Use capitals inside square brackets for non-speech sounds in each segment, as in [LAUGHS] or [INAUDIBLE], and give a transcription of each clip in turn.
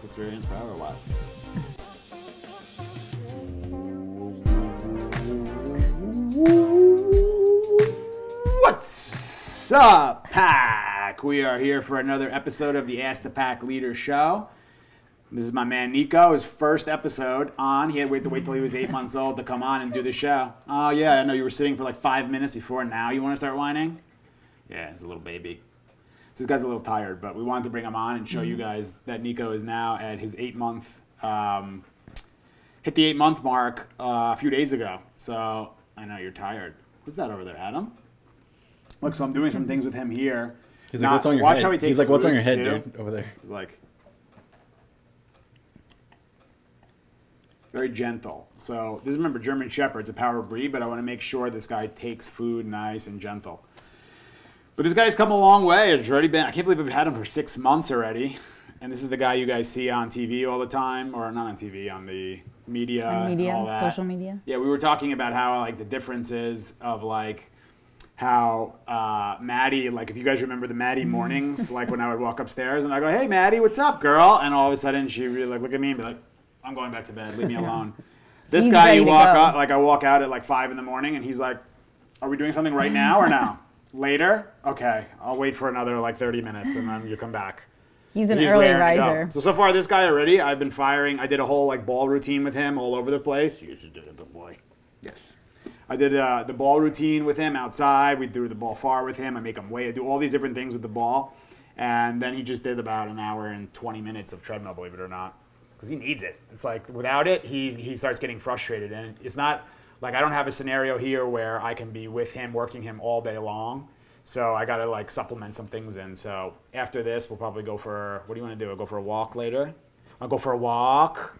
first experience, bro, or what? What's up, Pack? We are here for another episode of the Ask the Pack Leader Show. This is my man Nico, his first episode on. He had to wait to wait till he was eight months old to come on and do the show. Oh yeah, I know you were sitting for like five minutes before. Now you want to start whining? Yeah, he's a little baby. This guy's a little tired, but we wanted to bring him on and show you guys that Nico is now at his eight month, um, hit the eight month mark uh, a few days ago. So I know you're tired. Who's that over there, Adam? Look, so I'm doing some things with him here. He's like, what's on your watch head? how he takes He's like, what's on your head, too. dude? Over there. He's like very gentle. So this is remember German Shepherd. It's a power breed, but I want to make sure this guy takes food nice and gentle. But this guy's come a long way. It's already been. I can't believe we've had him for six months already. And this is the guy you guys see on TV all the time, or not on TV, on the media, On media, all that. social media. Yeah, we were talking about how like the differences of like how uh, Maddie, like if you guys remember the Maddie [LAUGHS] mornings, like when I would walk upstairs and I go, "Hey, Maddie, what's up, girl?" And all of a sudden she would be like look at me and be like, "I'm going back to bed. Leave me alone." This He's guy, you walk out like I walk out at like five in the morning, and he's like, "Are we doing something right now or now?" [LAUGHS] Later, okay. I'll wait for another like 30 minutes, and then you come back. He's an He's early raring riser. So so far, this guy already, I've been firing. I did a whole like ball routine with him all over the place. You should do it, good boy. Yes. I did uh, the ball routine with him outside. We threw the ball far with him. I make him weigh. I do all these different things with the ball, and then he just did about an hour and 20 minutes of treadmill. Believe it or not, because he needs it. It's like without it, he he starts getting frustrated, and it's not like I don't have a scenario here where I can be with him, working him all day long. So I gotta like supplement some things in. So after this, we'll probably go for what do you want to do? I'll go for a walk later. I'll go for a walk.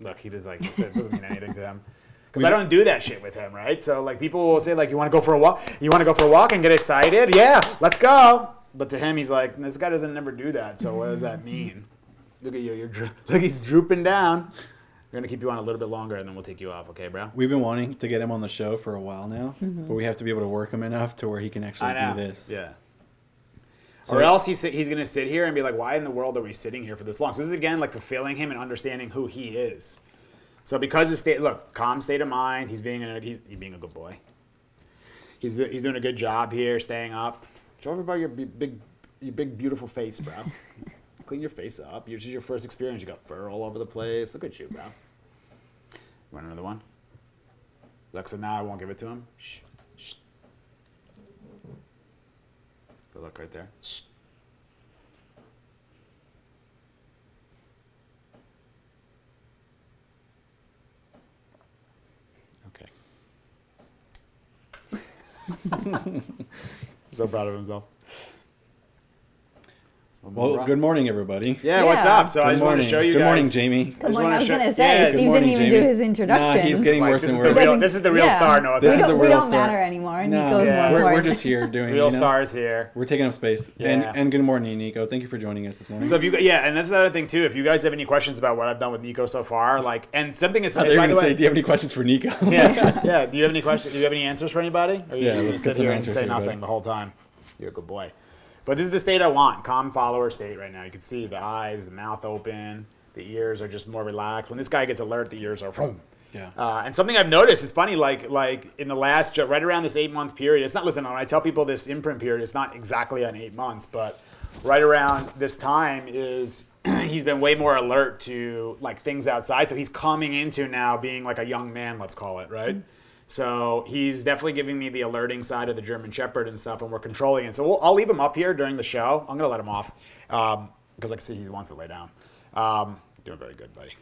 Look, he just like that doesn't mean anything to him. [LAUGHS] Because I don't do that shit with him, right? So like people will say like, you want to go for a walk? You want to go for a walk and get excited? Yeah, let's go. But to him, he's like, this guy doesn't never do that. So what does that mean? [LAUGHS] Look at you, you're dro- [LAUGHS] look, he's drooping down. We're gonna keep you on a little bit longer, and then we'll take you off, okay, bro? We've been wanting to get him on the show for a while now, mm-hmm. but we have to be able to work him enough to where he can actually I know. do this. Yeah. So- or else he's, he's going to sit here and be like, why in the world are we sitting here for this long? So this is, again, like fulfilling him and understanding who he is. So because his state, look, calm state of mind, he's being a, he's, he's being a good boy. He's, he's doing a good job here, staying up. Show everybody your big, big, your big beautiful face, bro. [LAUGHS] Clean your face up. This is your first experience. You got fur all over the place. Look at you, bro. You want another one? Alexa, now I won't give it to him. Shh. Shh. Good luck right there. Shh. Okay. [LAUGHS] [LAUGHS] so proud of himself. Well, good morning, everybody. Yeah, what's up? So I Good just want to morning. show you Good guys. Good morning, Jamie. Good morning. wanna I was gonna say Yeah, Steve morning, didn't even Jamie. do his introduction. Nah, he's getting Like, worse this, is and worse. real, this is the real Yeah. star, no This we is don't, the we real don't star. matter anymore. No, Nico's Yeah. more we're, we're just here doing real you know, stars here. We're taking up space. Yeah. and good morning, Nico. Thank you for joining us this morning. So if you yeah, and that's the other thing too. If you guys have any questions about what I've done with Nico so far, like, and something that's I thought you by the gonna way, say, do you have any questions for Nico? [LAUGHS] yeah, [LAUGHS] yeah. Do you have any questions? Do you have any answers for anybody? Or you Yeah, just gonna let's sit get some here and answers say nothing the whole time? You're a good boy. But this is the state I want. Calm follower state right now. You can see the eyes, the mouth open, the ears are just more relaxed. When this guy gets alert, the ears are boom. Yeah. Uh, and something I've noticed, it's funny, like like in the last, right around this eight month period, it's not, listen, when I tell people this imprint period, it's not exactly on eight months, but right around this time is [CLEARS THROAT] he's been way more alert to like things outside. So he's coming into now being like a young man, let's call it, right? So he's definitely giving me the alerting side of the German Shepherd and stuff, and we're controlling it. So we'll, I'll leave him up here during the show. I'm going to let him off because, like I see, he wants to lay down. Um, doing very good, buddy.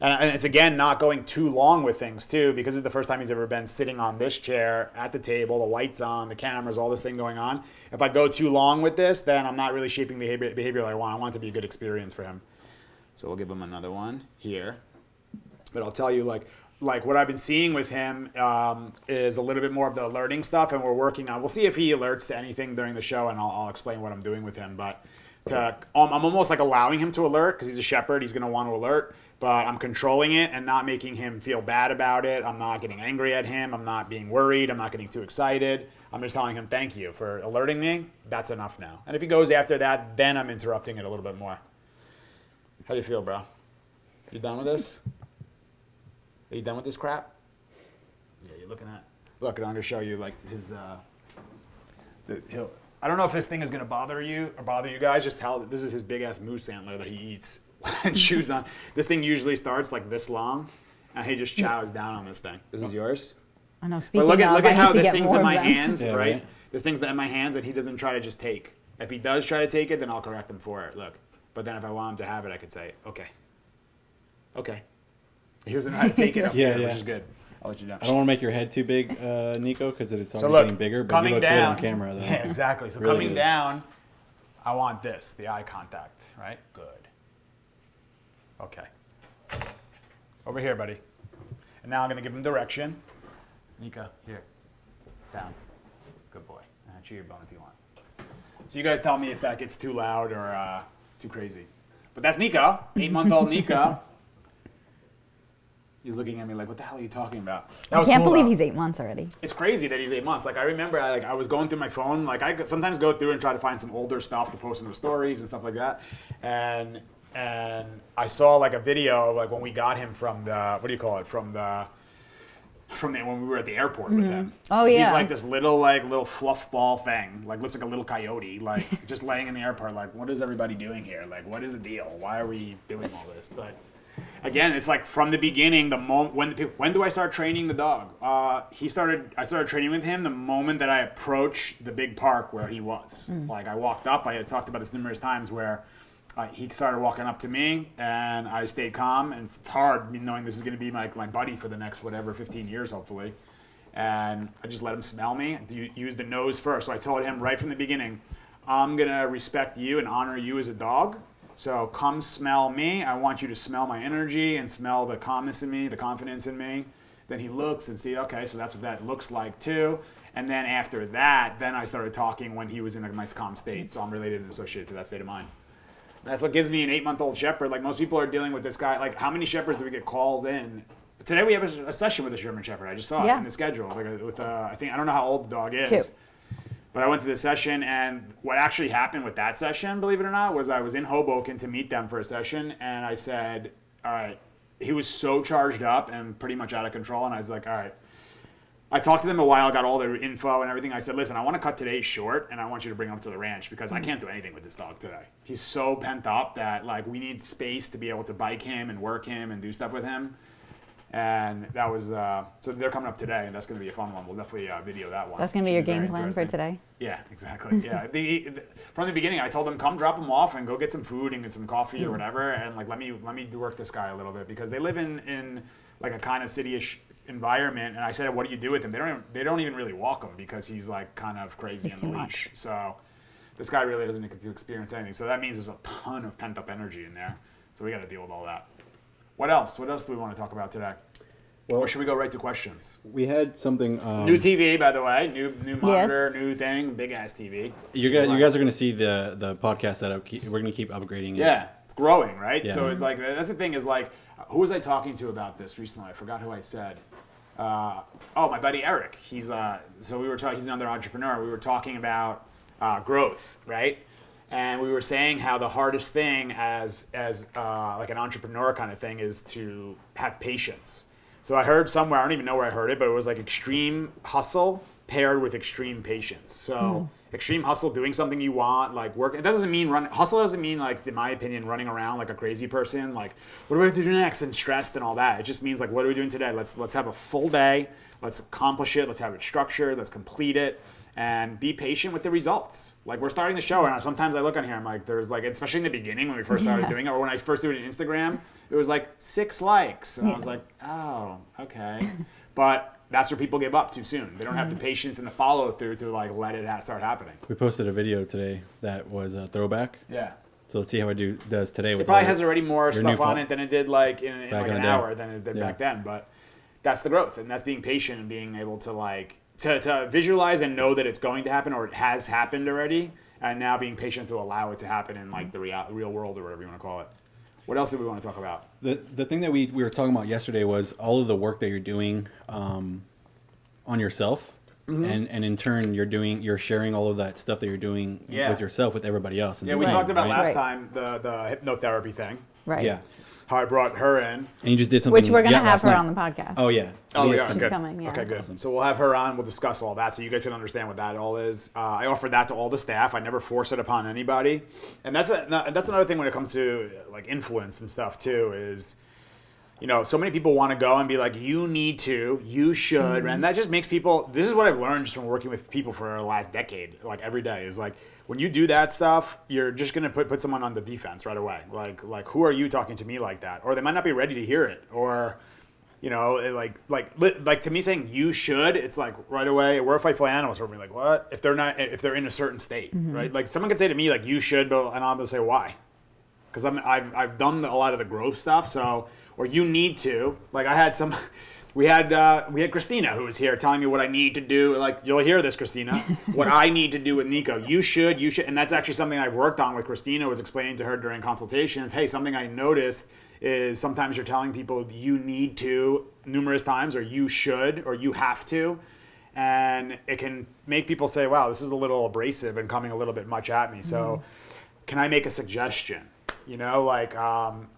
And, and it's again not going too long with things too, because it's the first time he's ever been sitting on this chair at the table, the lights on, the cameras, all this thing going on. If I go too long with this, then I'm not really shaping the behavior, behavior I want. I want it to be a good experience for him. So we'll give him another one here. But I'll tell you, like, like what I've been seeing with him um, is a little bit more of the alerting stuff, and we're working on. We'll see if he alerts to anything during the show, and I'll, I'll explain what I'm doing with him. But to, um, I'm almost like allowing him to alert because he's a shepherd. He's going to want to alert, but I'm controlling it and not making him feel bad about it. I'm not getting angry at him. I'm not being worried. I'm not getting too excited. I'm just telling him thank you for alerting me. That's enough now. And if he goes after that, then I'm interrupting it a little bit more. How do you feel, bro? You done with this? Are you done with this crap? Yeah, you're looking at. Look, I'm gonna show you like his. Uh, the, he'll. I don't know if this thing is gonna bother you or bother you guys. Just how this is his big ass moose antler that he eats [LAUGHS] and chews on. This thing usually starts like this long, and he just chows down on this thing. This is yours. I know. Speaking But look at of, look I at need how to this get thing's more in of my them. hands, Yeah, right? right. This thing's in my hands, and he doesn't try to just take. If he does try to take it, then I'll correct him for it. Look, but then if I want him to have it, I could say, okay, okay. He doesn't know how to take it up [LAUGHS] Yeah, here, yeah. which is good. I'll let you know. I don't want to make your head too big, uh, Nico, because it's So already look, getting bigger. But coming you look down good on camera, though. [LAUGHS] Yeah, exactly. So Really coming good. down, I want this, the eye contact, right? Good. Okay. Over here, buddy. And now I'm gonna give him direction. Nico, here. Down. Good boy. Uh, chew your bone if you want. So you guys tell me if that gets too loud or uh, too crazy. But that's Nico, eight-month-old [LAUGHS] Nico. He's looking at me like, "What the hell are you talking about?" That I can't cool, believe though he's eight months already. it's crazy that he's eight months. Like I remember, I, like I was going through my phone. Like I sometimes go through and try to find some older stuff to post in the stories and stuff like that. And and I saw like a video of, like when we got him from the what do you call it from the from the, when we were at the airport with mm-hmm. him. Oh, yeah, He's like this little like little fluff ball thing. Like looks like a little coyote. Like [LAUGHS] just laying in the airport. Like what is everybody doing here? Like what is the deal? Why are we doing all this? But again, it's like from the beginning. The moment when the when do I start training the dog? Uh, he started. I started training with him the moment that I approached the big park where he was. Like I walked up. I had talked about this numerous times where. Uh, he started walking up to me, and I stayed calm. And it's hard knowing this is going to be my, my buddy for the next whatever 15 years, hopefully. And I just let him smell me. Use the nose first. So I told him right from the beginning, I'm gonna respect you and honor you as a dog. So come smell me. I want you to smell my energy and smell the calmness in me, the confidence in me. Then he looks and see, okay, so that's what that looks like too. And then after that, then I started talking when he was in a nice calm state. So I'm related and associated to that state of mind. That's what gives me an eight-month-old shepherd. Like most people are dealing with this guy. Like how many shepherds do we get called in? Today we have a, a session with a German shepherd. I just saw it in the schedule. Like uh, with uh, I think I don't know how old the dog is. Two. But I went to the session, and what actually happened with that session, believe it or not, was I was in Hoboken to meet them for a session, and I said, "All right." He was so charged up and pretty much out of control, and I was like, "All right." I talked to them a while, got all their info and everything. I said, "Listen, I want to cut today short, and I want you to bring him up to the ranch because I hmm. can't do anything with this dog today. He's so pent up that like we need space to be able to bike him and work him and do stuff with him." And that was uh, so they're coming up today, and that's going to be a fun one. We'll definitely uh, video that one. That's gonna be your game plan for today. Yeah, exactly. [LAUGHS] Yeah, the, the, from the beginning, I told them come drop them off and go get some food and get some coffee Hmm. or whatever, and like let me let me work this guy a little bit because they live in in like a kind of cityish environment. And I said, what do you do with him? They don't even, they don't even really walk him because he's like kind of crazy He's on the leash. So this guy really doesn't get to experience anything. So that means there's a ton of pent up energy in there. So we got to deal with all that. What else? What else do we want to talk about today? Or should we go right to questions? We had something. Um, New TV, by the way. New new monitor, new thing, big ass TV. you guys, you guys are going to see the the podcast setup. We're going to keep upgrading. it. Yeah, it's growing, right? So Yeah. it, like that's the thing is like, who was I talking to about this recently? I forgot who I said. Uh, oh, my buddy Eric. He's uh, so we were talking. He's another entrepreneur. We were talking about uh, growth, right? And we were saying how the hardest thing as as uh, like an entrepreneur kind of thing is to have patience. So I heard somewhere, I don't even know where I heard it, but it was like extreme hustle paired with extreme patience. So hmm. extreme hustle, doing something you want, like work. That doesn't mean run. Hustle doesn't mean like, in my opinion, running around like a crazy person. Like, what do we have to do next? And stressed and all that. It just means like, what are we doing today? Let's let's have a full day. Let's accomplish it. Let's have it structured. Let's complete it. And be patient with the results. Like we're starting the show, and sometimes I look on here. I'm like, there's like, especially in the beginning when we first started Yeah. doing it, or when I first did it on Instagram, it was like six likes, and I was like, oh, okay. But that's where people give up too soon. They don't have the mm-hmm. patience and the follow through to like let it start happening. We posted a video today that was a throwback. Yeah. So let's see how it do does today. It probably all has already more stuff on it than it did like in, in like in an the day. hour than it did Yeah. back then. But that's the growth, and that's being patient and being able to like to, to visualize and know that it's going to happen or it has happened already, and now being patient to allow it to happen in like the real, real world or whatever you want to call it. What else do we want to talk about? The the thing that we, we were talking about yesterday was all of the work that you're doing um, on yourself, Mm-hmm. and and in turn you're doing you're sharing all of that stuff that you're doing Yeah. with yourself with everybody else. And Yeah, we that's talked about right? last Right. time the the hypnotherapy thing. Right. Yeah. How I brought her in. And you just did something. Which we're gonna yeah, have her night. on the podcast. Oh yeah. Oh, yeah, coming. good. coming, yeah. Okay, good. So we'll have her on. We'll discuss all that, so you guys can understand what that all is. Uh, I offered that to all the staff. I never force it upon anybody, and that's a, that's another thing when it comes to like influence and stuff too. Is you know, so many people want to go and be like, you need to, you should, mm-hmm. and that just makes people. This is what I've learned just from working with people for the last decade, like every day, is like when you do that stuff, you're just gonna put put someone on the defense right away. Like like who are you talking to me like that? Or they might not be ready to hear it, or you know, like like like to me saying you should, it's like right away. We're a fight for animals. We're like what if they're not if they're in a certain state, mm-hmm. right? Like someone could say to me like you should, but and I'm gonna say why because I'm I've I've done a lot of the growth stuff. So or you need to like I had some. [LAUGHS] We had uh, we had Christina who was here telling me what I need to do. Like you'll hear this, Christina. [LAUGHS] what I need to do with Nico. You should, you should, and that's actually something I've worked on with Christina. Was explaining to her during consultations. Hey, something I noticed is sometimes you're telling people you need to numerous times, or you should, or you have to, and it can make people say, "Wow, this is a little abrasive and coming a little bit much at me." So, can I make a suggestion? You know, like um,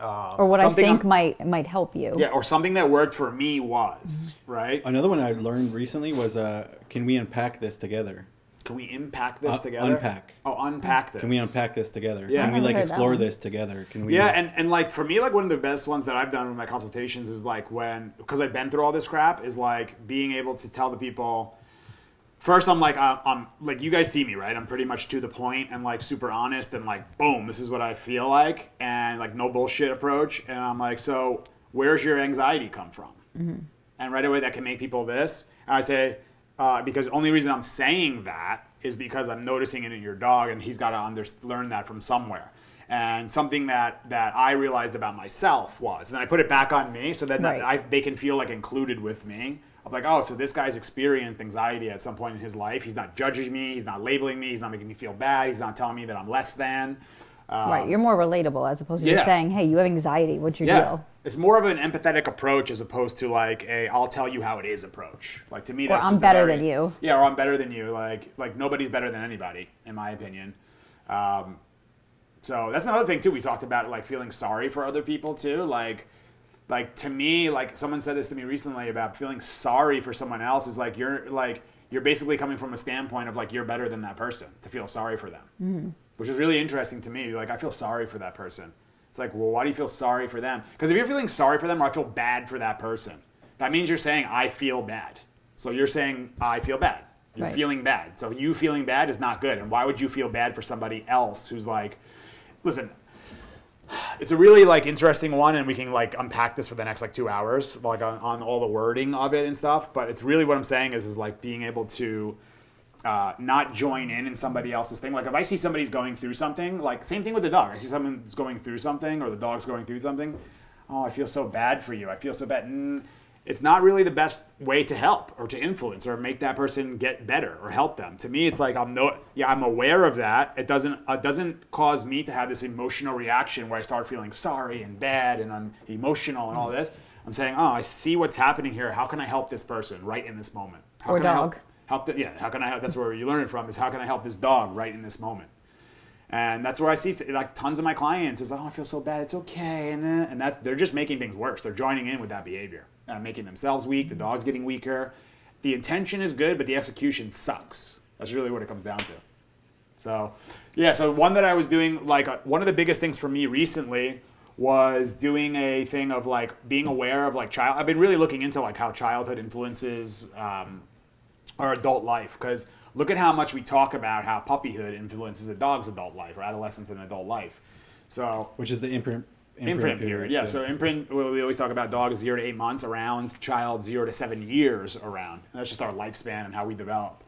uh, Or what I think I'm- might might help you. yeah, or something that worked for me was right. Another one I learned recently was, uh, can we unpack this together? Can we impact this Uh, together? unpack. Oh, unpack this. Can we unpack this together? Yeah. Can we like explore this together? Can we? Yeah, and, and like for me, like one of the best ones that I've done with my consultations is like when because I've been through all this crap is like being able to tell the people. First, I'm like I'm, I'm like you guys see me right. I'm pretty much to the point and like super honest and like boom, this is what I feel like and like no bullshit approach. And I'm like, so where's your anxiety come from? And right away, that can make people this. And I say, uh, because only reason I'm saying that is because I'm noticing it in your dog, and he's got to under- learn that from somewhere. And something that, that I realized about myself was, and I put it back on me so that, that Right. I, they can feel like included with me. Of like, oh, so this guy's experienced anxiety at some point in his life. He's not judging me. He's not labeling me. He's not making me feel bad. He's not telling me that I'm less than. Um, Right. You're more relatable as opposed to yeah. just saying, "Hey, you have anxiety. What's your yeah. deal?" It's more of an empathetic approach as opposed to like a I'll tell you how it is approach. Like to me, that's I'm just better very- than you. Yeah, or I'm better than you. Like like nobody's better than anybody, in my opinion. Um, so that's another thing too. We talked about like feeling sorry for other people too. Like like to me, like someone said this to me recently about feeling sorry for someone else is like you're like you're basically coming from a standpoint of like you're better than that person to feel sorry for them, Mm-hmm. which is really interesting to me. Like I feel sorry for that person. It's like, well, why do you feel sorry for them? Because if you're feeling sorry for them or I feel bad for that person, that means you're saying I feel bad. So you're saying I feel bad. You're Right. feeling bad. So you feeling bad is not good. And why would you feel bad for somebody else who's like, listen, it's a really like interesting one and we can like unpack this for the next like two hours like on, on all the wording of it and stuff but it's really what i'm saying is is like being able to uh, not join in in somebody else's thing. Like if i see somebody's going through something like same thing with the dog. I see someone's going through something or the dog's going through something oh i feel so bad for you. I feel so bad. Mm, it's not really the best way to help or to influence or make that person get better or help them. To me, it's like I'm no, yeah, I'm aware of that. It doesn't, it doesn't cause me to have this emotional reaction where I start feeling sorry and bad and I'm emotional and all this. I'm saying, oh, I see what's happening here. How can I help this person right in this moment? How Or can I help- dog. help the, yeah how can i help that's where you learn it from is how can i help this dog right in this moment and that's where i see like tons of my clients is oh i feel so bad it's okay and, uh, and that they're just making things worse they're joining in with that behavior uh, making themselves weak the dog's getting weaker the intention is good but the execution sucks that's really what it comes down to so, yeah, so one that I was doing, like, uh, one of the biggest things for me recently was doing a thing of like being aware of like child. I've been really looking into like how childhood influences um, our adult life because look at how much we talk about how puppyhood influences a dog's adult life or adolescence and adult life. So Which is the imprint. Imprint period. Yeah. So imprint. We we always talk about dogs zero to eight months around, child zero to seven years around. And that's just our lifespan and how we develop.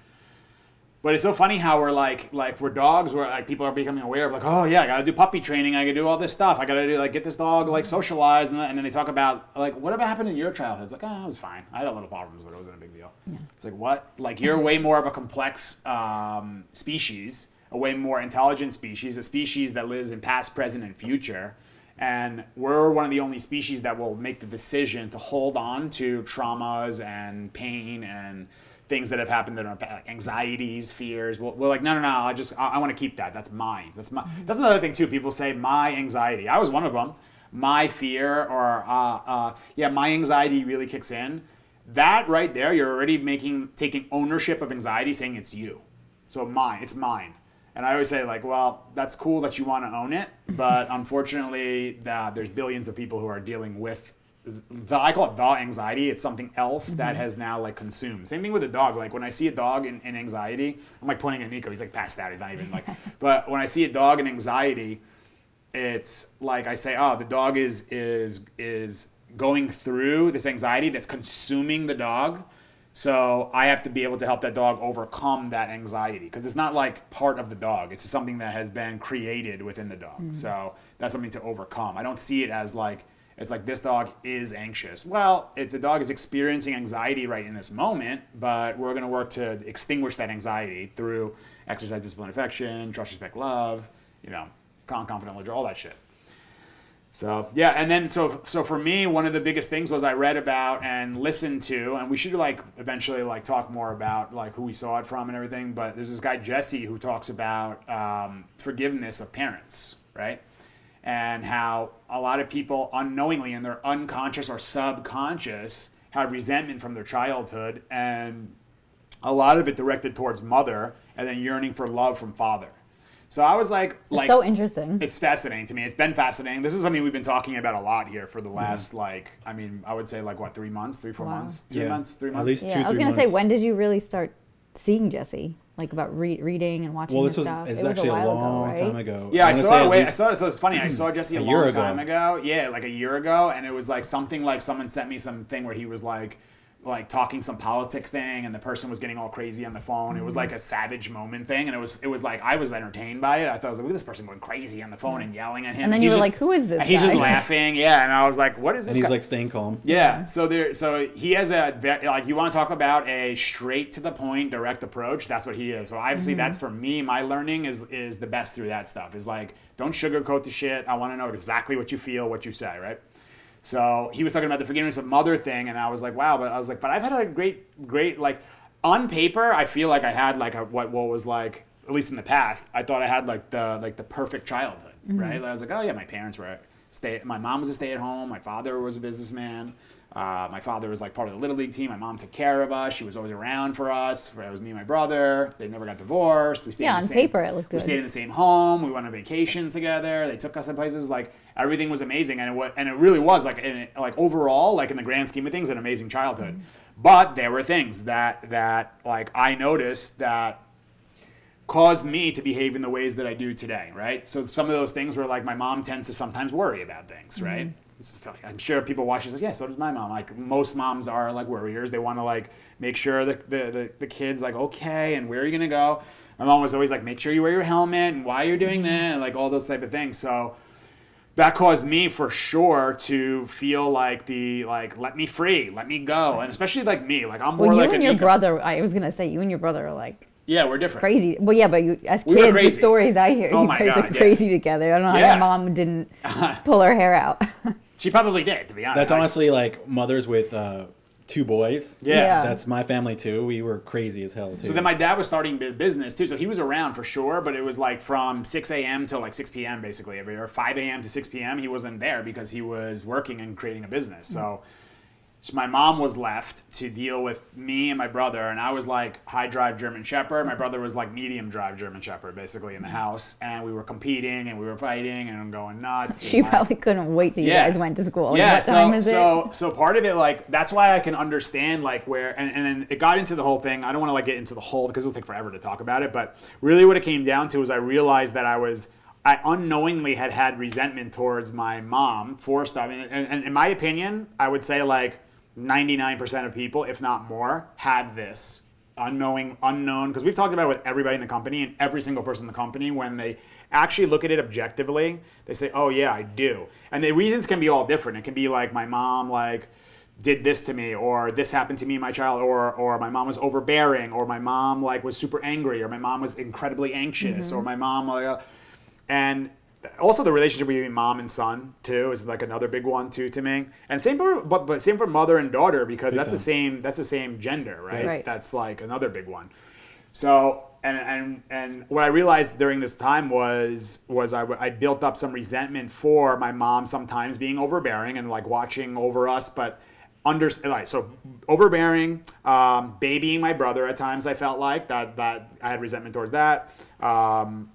But it's so funny how we're like, like we're dogs. Where like people are becoming aware of like, oh yeah, I gotta do puppy training. I gotta do all this stuff. I gotta do like get this dog like socialized, and, then- and then they talk about like what happened in your childhood. It's like, oh, it was fine. I had a little problems, but it wasn't a big deal. It's like what? Like you're way more of a complex um, species, a way more intelligent species, a species that lives in past, present, and future. And we're one of the only species that will make the decision to hold on to traumas and pain and things that have happened that are like anxieties, fears. We're, we're like, no, no, no. I just I, I want to keep that. That's mine. That's my. That's another thing too. People say my anxiety. I was one of them. My fear or uh, uh, yeah, my anxiety really kicks in. That right there, you're already making taking ownership of anxiety, saying it's you. So mine, it's mine. And I always say like, well, that's cool that you want to own it, [LAUGHS] but unfortunately, that there's billions of people who are dealing with the I call it the anxiety. It's something else that mm-hmm. has now like consumed. Same thing with a dog. Like when I see a dog in, in anxiety, I'm like pointing at Nico. He's like passed out. He's not even like. [LAUGHS] but when I see a dog in anxiety, it's like I say, oh, the dog is is is going through this anxiety that's consuming the dog. So I have to be able to help that dog overcome that anxiety because it's not like part of the dog. It's something that has been created within the dog. Mm. So that's something to overcome. I don't see it as like it's like this dog is anxious. Well, if the dog is experiencing anxiety right in this moment, but we're going to work to extinguish that anxiety through exercise, discipline, affection, trust, respect, love, you know, confident, ledger, all that shit. So yeah, and then so so for me, one of the biggest things was I read about and listened to, and we should like eventually like talk more about like who we saw it from and everything. But there's this guy Jesse who talks about um, forgiveness of parents, right? And how a lot of people unknowingly in their unconscious or subconscious have resentment from their childhood, and a lot of it directed towards mother, and then yearning for love from father. So I was like, like so interesting. it's fascinating to me. It's been fascinating. This is something we've been talking about a lot here for the last like I mean I would say like what three months, three four Wow. months, two Yeah. months, three months. At months. least yeah, two, I was three gonna say, when did you really start seeing Jesse? Like about re- reading and watching Well, this was stuff. it's it was actually a, while long ago, right? time ago. Yeah, I wanna saw say it. at Wait, I saw it. So it's funny. I saw [CLEARS THROAT] Jesse a, a long year ago. time ago. Yeah, like a year ago, and it was like something like someone sent me something where he was like, like talking some politic thing, and the person was getting all crazy on the phone. It was like a savage moment thing, and it was it was like I was entertained by it. I thought I was like, look at this person going crazy on the phone and yelling at him. And then you were just- like, "Who is this he's just [LAUGHS] laughing. Yeah, and I was like, what is this? and he's guy? like staying calm. Yeah. So there. So he has a like you want to talk about a straight to the point, direct approach. That's what he is. So obviously, Mm-hmm. that's for me. My learning is is the best through that stuff. Is like don't sugarcoat the shit. I want to know exactly what you feel, what you say, right? So he was talking about the forgiveness of mother thing, and I was like, wow. But I was like, but I've had a great, great like on paper. I feel like I had like a what what was like at least in the past. I thought I had like the like the perfect childhood, mm-hmm. right? I was like, oh yeah, my parents were stay. My mom was a stay at home. My father was a businessman. Uh, my father was like part of the little league team. My mom took care of us. She was always around for us. It was me and my brother. They never got divorced. We stayed Yeah, in the on same, paper it looked We stayed in the same home. We went on vacations together. They took us to places like everything was amazing, and it and it really was like in, like overall, like in the grand scheme of things, an amazing childhood. Mm-hmm. But there were things that that like I noticed that caused me to behave in the ways that I do today, right? So some of those things were like my mom tends to sometimes worry about things, mm-hmm. right? It's, I'm sure people watch this yeah, so does my mom. Like most moms are like worriers. They want to like make sure the, the, the, the kid's like, okay, and where are you gonna go? My mom was always like, make sure you wear your helmet and why you're doing mm-hmm. that, and like all those type of things. So that caused me for sure to feel like the like let me free, let me go, and especially like me, like I'm more Well, you like and a your brother, I was gonna say, you and your brother are like Yeah, we're different. crazy. Well, yeah, but you as We kids, the stories I hear, Oh you guys God, are yeah. crazy together. I don't know how Yeah. your mom didn't [LAUGHS] pull her hair out. [LAUGHS] She probably did, to be honest. That's honestly like mothers with uh, two boys. Yeah. Yeah. That's my family too. We were crazy as hell too. So then my dad was starting business too, so he was around for sure, but it was like from 6 a.m. till like 6 p.m. basically every or 5 a.m. to 6 p.m. He wasn't there because he was working and creating a business. So, so my mom was left to deal with me and my brother, and I was like high drive German Shepherd. My brother was like medium drive German Shepherd, basically in the mm-hmm. house, and we were competing and we were fighting and going nuts. [LAUGHS] she probably couldn't wait till you guys went to school. Yeah so time is so so part of it like that's why i can understand like where and, and then it got into the whole thing i don't want to like get into the whole because it'll take forever to talk about it but really what it came down to was i realized that i was i unknowingly had had resentment towards my mom for stuff and, and, and in my opinion i would say like 99% of people if not more have this unknowing unknown because we've talked about it with everybody in the company and every single person in the company when they actually look at it objectively they say oh yeah i do. And the reasons can be all different. It can be like my mom like did this to me or this happened to me my child or or my mom was overbearing or my mom like was super angry or my mom was incredibly anxious or my mom like uh, and also the relationship between mom and son too is like another big one too to me. And same for but, but same for mother and daughter because Big that's the same that's the same gender, right? Right. That's like another big one. So and and and what I realized during this time was was I, I built up some resentment for my mom sometimes being overbearing and like watching over us, but under like so overbearing, um, babying my brother at times. I felt like that that I had resentment towards that. Um,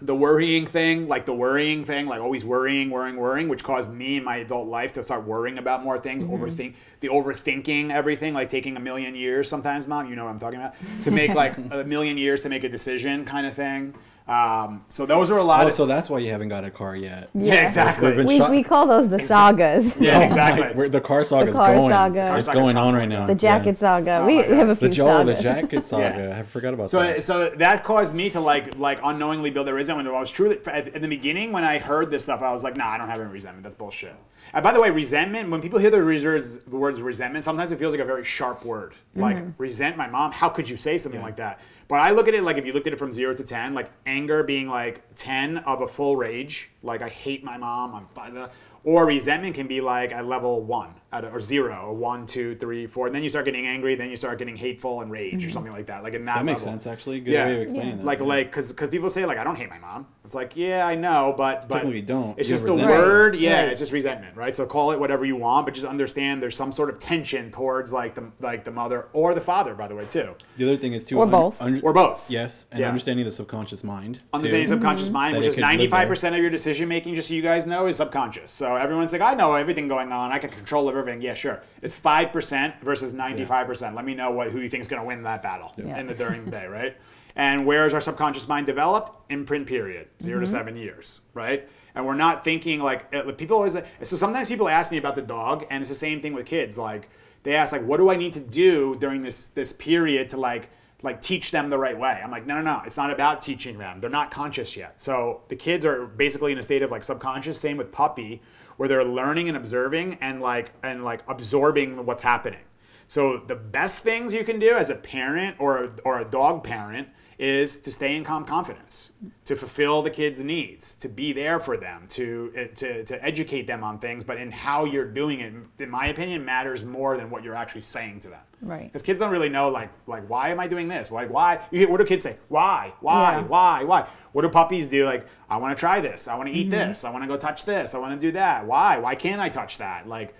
the worrying thing, like the worrying thing, like always worrying, worrying, worrying, which caused me in my adult life to start worrying about more things, mm-hmm. overthink the overthinking everything, like taking a million years sometimes, mom, you know what I'm talking about, to make like [LAUGHS] a million years to make a decision kind of thing. Um, so those are a lot Oh, of so that's why you haven't got a car yet. yeah, Yeah. exactly. We've We, shot- we call those the sagas. yeah, exactly. Like, where the car saga's is car going. saga. It's Car saga's going on right now. The jacket saga. Oh we, we have a few The Joel, the sagas. jacket [LAUGHS] saga. Yeah. I forgot about So, that. so that caused me to like, like unknowingly build a resentment. I was truly at, at the beginning when I heard this stuff, I was like, nah, I don't have any resentment. That's bullshit. And by the way, resentment. When people hear the, reserves, the words resentment, sometimes it feels like a very sharp word. Like resent my mom. How could you say something like that? But I look at it like if you looked at it from zero to ten, like anger being like ten of a full rage, like I hate my mom. I'm or resentment can be like at level one at a, or zero, or one, two, three, four. And then you start getting angry. Then you start getting hateful and rage or hmm. something like that. Like in that, that makes level. sense, actually. Good Yeah. way of explaining that. Like yeah. like because because people say like I don't hate my mom. It's like yeah I know, but but Technically you don't. It's You just have the resentment. word. Yeah, Right. it's just resentment, right? So call it whatever you want, but just understand there's some sort of tension towards like the like the mother or the father, by the way, too, the other thing is too. Or both. or both. Yes, and Yeah. understanding the subconscious mind. Understanding too. subconscious mm-hmm. mind, That which is could live ninety there. five percent of your decision making, just so you guys know, is subconscious. So everyone's like, I know everything going on, I can control everything. Yeah, sure. It's five percent versus ninety five percent. Let me know what who you think is going to win that battle Yeah. in the [LAUGHS] during the day, right? And where is our subconscious mind developed? Imprint period, 0 to Mm-hmm. seven years, right? And we're not thinking like people always. So sometimes people ask me about the dog, and it's the same thing with kids. Like they ask, like, what do I need to do during this this period to like like teach them the right way. I'm like, no, no, no. It's not about teaching them. They're not conscious yet. So the kids are basically in a state of like subconscious. Same with puppy, where they're learning and observing and like and like absorbing what's happening. So the best things you can do as a parent or or a dog parent is to stay in calm confidence, to fulfill the kids' needs, to be there for them, to uh, to to educate them on things. But in how you're doing it, in my opinion, matters more than what you're actually saying to them. Right. Because kids don't really know, like, like why am I doing this? Why, why? You hear, what do kids say? Why, why, Yeah. why, why? What do puppies do? Like, I want to try this. I want to eat Mm-hmm. this. I want to go touch this. I want to do that. Why? Why can't I touch that? Like,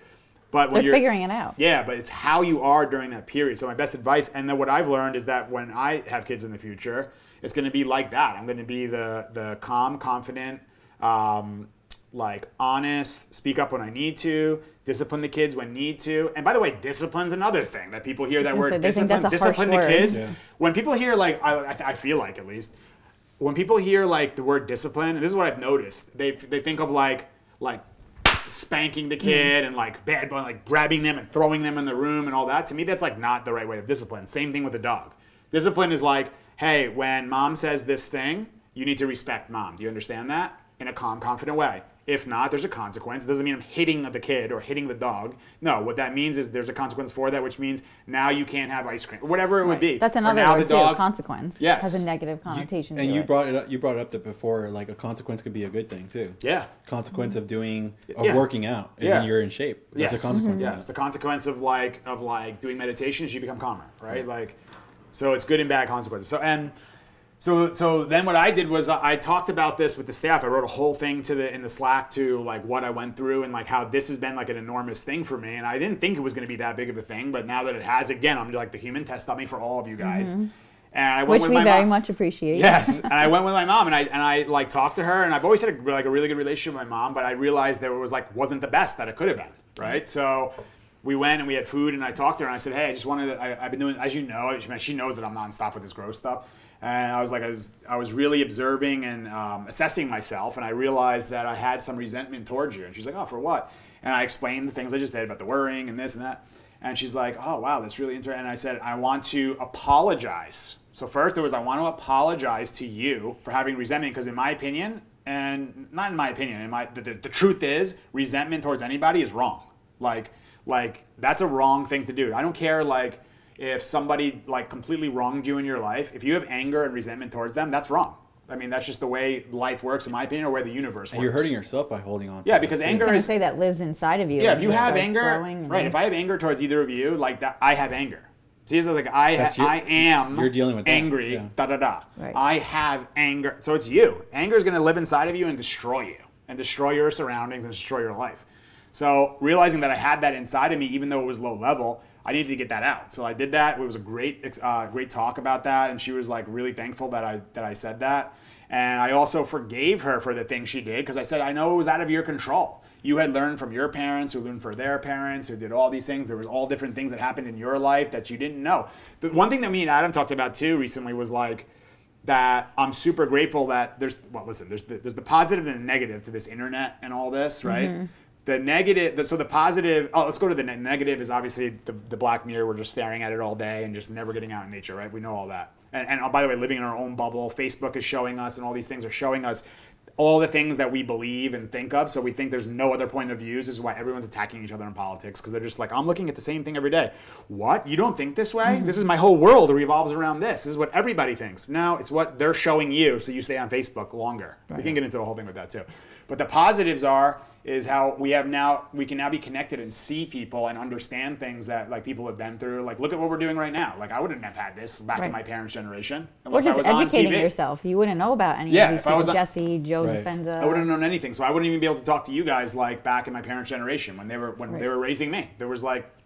but when They're you're figuring it out. yeah, but it's how you are during that period. So my best advice, and then what I've learned is that when I have kids in the future, it's going to be like that. I'm going to be the the calm, confident, um, like honest, speak up when I need to, discipline the kids when need to. And by the way, discipline's another thing that people hear that gonna word say, they think discipline, that's a harsh discipline the word. kids. Yeah. When people hear like I, I, I feel like at least when people hear like the word discipline, and this is what I've noticed, they they think of like like spanking the kid and like bad boy, like grabbing them and throwing them in the room and all that. To me, that's like not the right way of discipline. Same thing with a dog. Discipline is like, hey, when mom says this thing, you need to respect mom. Do you understand that? In a calm, confident way. If not, there's a consequence. It doesn't mean I'm hitting the kid or hitting the dog. No, what that means is there's a consequence for that, which means now you can't have ice cream, or whatever it would be. That's another now word the too. dog- Consequence. Yes. Has a negative connotation and to you it. brought it up. You brought it up that before, like a consequence could be a good thing too. Yeah. Consequence of doing of Yeah. working out is Yeah. you're in shape. That's yes. a consequence. of Yes. The consequence of like of like doing meditation is you become calmer, right? Like, so it's good and bad consequences. So and so so then what I did was I I talked about this with the staff. I wrote a whole thing to the in the Slack to like what I went through and like how this has been like an enormous thing for me. And I didn't think it was going to be that big of a thing, but now that it has, again, I'm like the human test dummy for all of you guys. Mm-hmm. And I went Which with we my very mom. much appreciate. Yes, [LAUGHS] and I went with my mom, and I and I like talked to her, and I've always had a, like a really good relationship with my mom, but I realized it was like wasn't the best that it could have been, right? So we went and we had food, and I talked to her, and I said, hey, I just wanted, to, I, I've been doing, as you know, she- she knows that I'm nonstop with this gross stuff, and I was like, I was I was really observing and um, assessing myself, and I realized that I had some resentment towards you, and she's like, oh, for what? And I explained the things I just did about the worrying and this and that. And she's like, "Oh wow, that's really interesting." And I said, "I want to apologize." So first, it was I want to apologize to you for having resentment because, in my opinion, and not in my opinion, in my the, the, the truth is, resentment towards anybody is wrong. Like, like that's a wrong thing to do. I don't care like if somebody like completely wronged you in your life. If you have anger and resentment towards them, that's wrong. I mean, that's just the way life works, in my opinion, or where the universe And works. you're hurting yourself by holding on. To Yeah, that, because too. I was anger gonna is- say that lives inside of you. Yeah, if you just have anger, growing and right? If I have anger towards either of you, like that, I have anger. See, it's like I, That's your- I am you're dealing with that, angry. yeah. Da da da. Right. I have anger, so it's you. Anger is going to live inside of you and destroy you, and destroy your surroundings and destroy your life. So realizing that I had that inside of me, even though it was low level, I needed to get that out. So I did that. It was a great, uh, great talk about that, and she was like really thankful that I that I said that. And I also forgave her for the things she did because I said I know it was out of your control. You had learned from your parents, who learned from their parents, who did all these things. There was all different things that happened in your life that you didn't know. The one thing that me and Adam talked about too recently was like that I'm super grateful that there's well listen there's the, there's the positive and the negative to this internet and all this right the negative the, so the positive oh let's go to the ne- negative is obviously the, the black mirror. We're just staring at it all day and just never getting out in nature right? We know all that. And, and oh, by the way living in our own bubble Facebook is showing us and all these things are showing us all the things that we believe and think of. So we think there's no other point of views. This is why everyone's attacking each other in politics because they're just like i'm looking at the same thing every day. What? You don't think this way? Mm-hmm. This is my whole world revolves around this. This is what everybody thinks. No it's what they're showing you so you stay on facebook longer. We can get into a whole thing with that too. But the positives are is how we have now we can now be connected and see people and understand things that like people have been through like look at what we're doing right now like i wouldn't have had this back in my parents generation or unless I just was educating TV. yourself. You wouldn't know about any Yeah, of these if I was on- Jesse, Joe Right. Dispenza. I wouldn't have known anything, so I wouldn't even be able to talk to you guys like back in my parents' generation when they were when they were raising me. There was like the, the-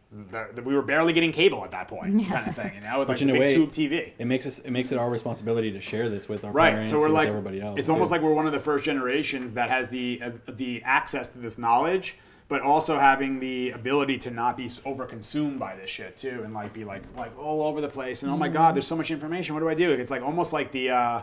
we were barely getting cable at that point, Yeah. kind of thing, you know, with like the a big way, tube TV. It makes us. It makes it our responsibility to share this with our Right, parents so we're and with like everybody else. It's almost like we're one of the first generations that has the uh, the access to this knowledge, but also having the ability to not be overconsumed by this shit too, and like be like like all over the place. And oh my god, there's so much information. What do I do? It's like almost like the. Uh,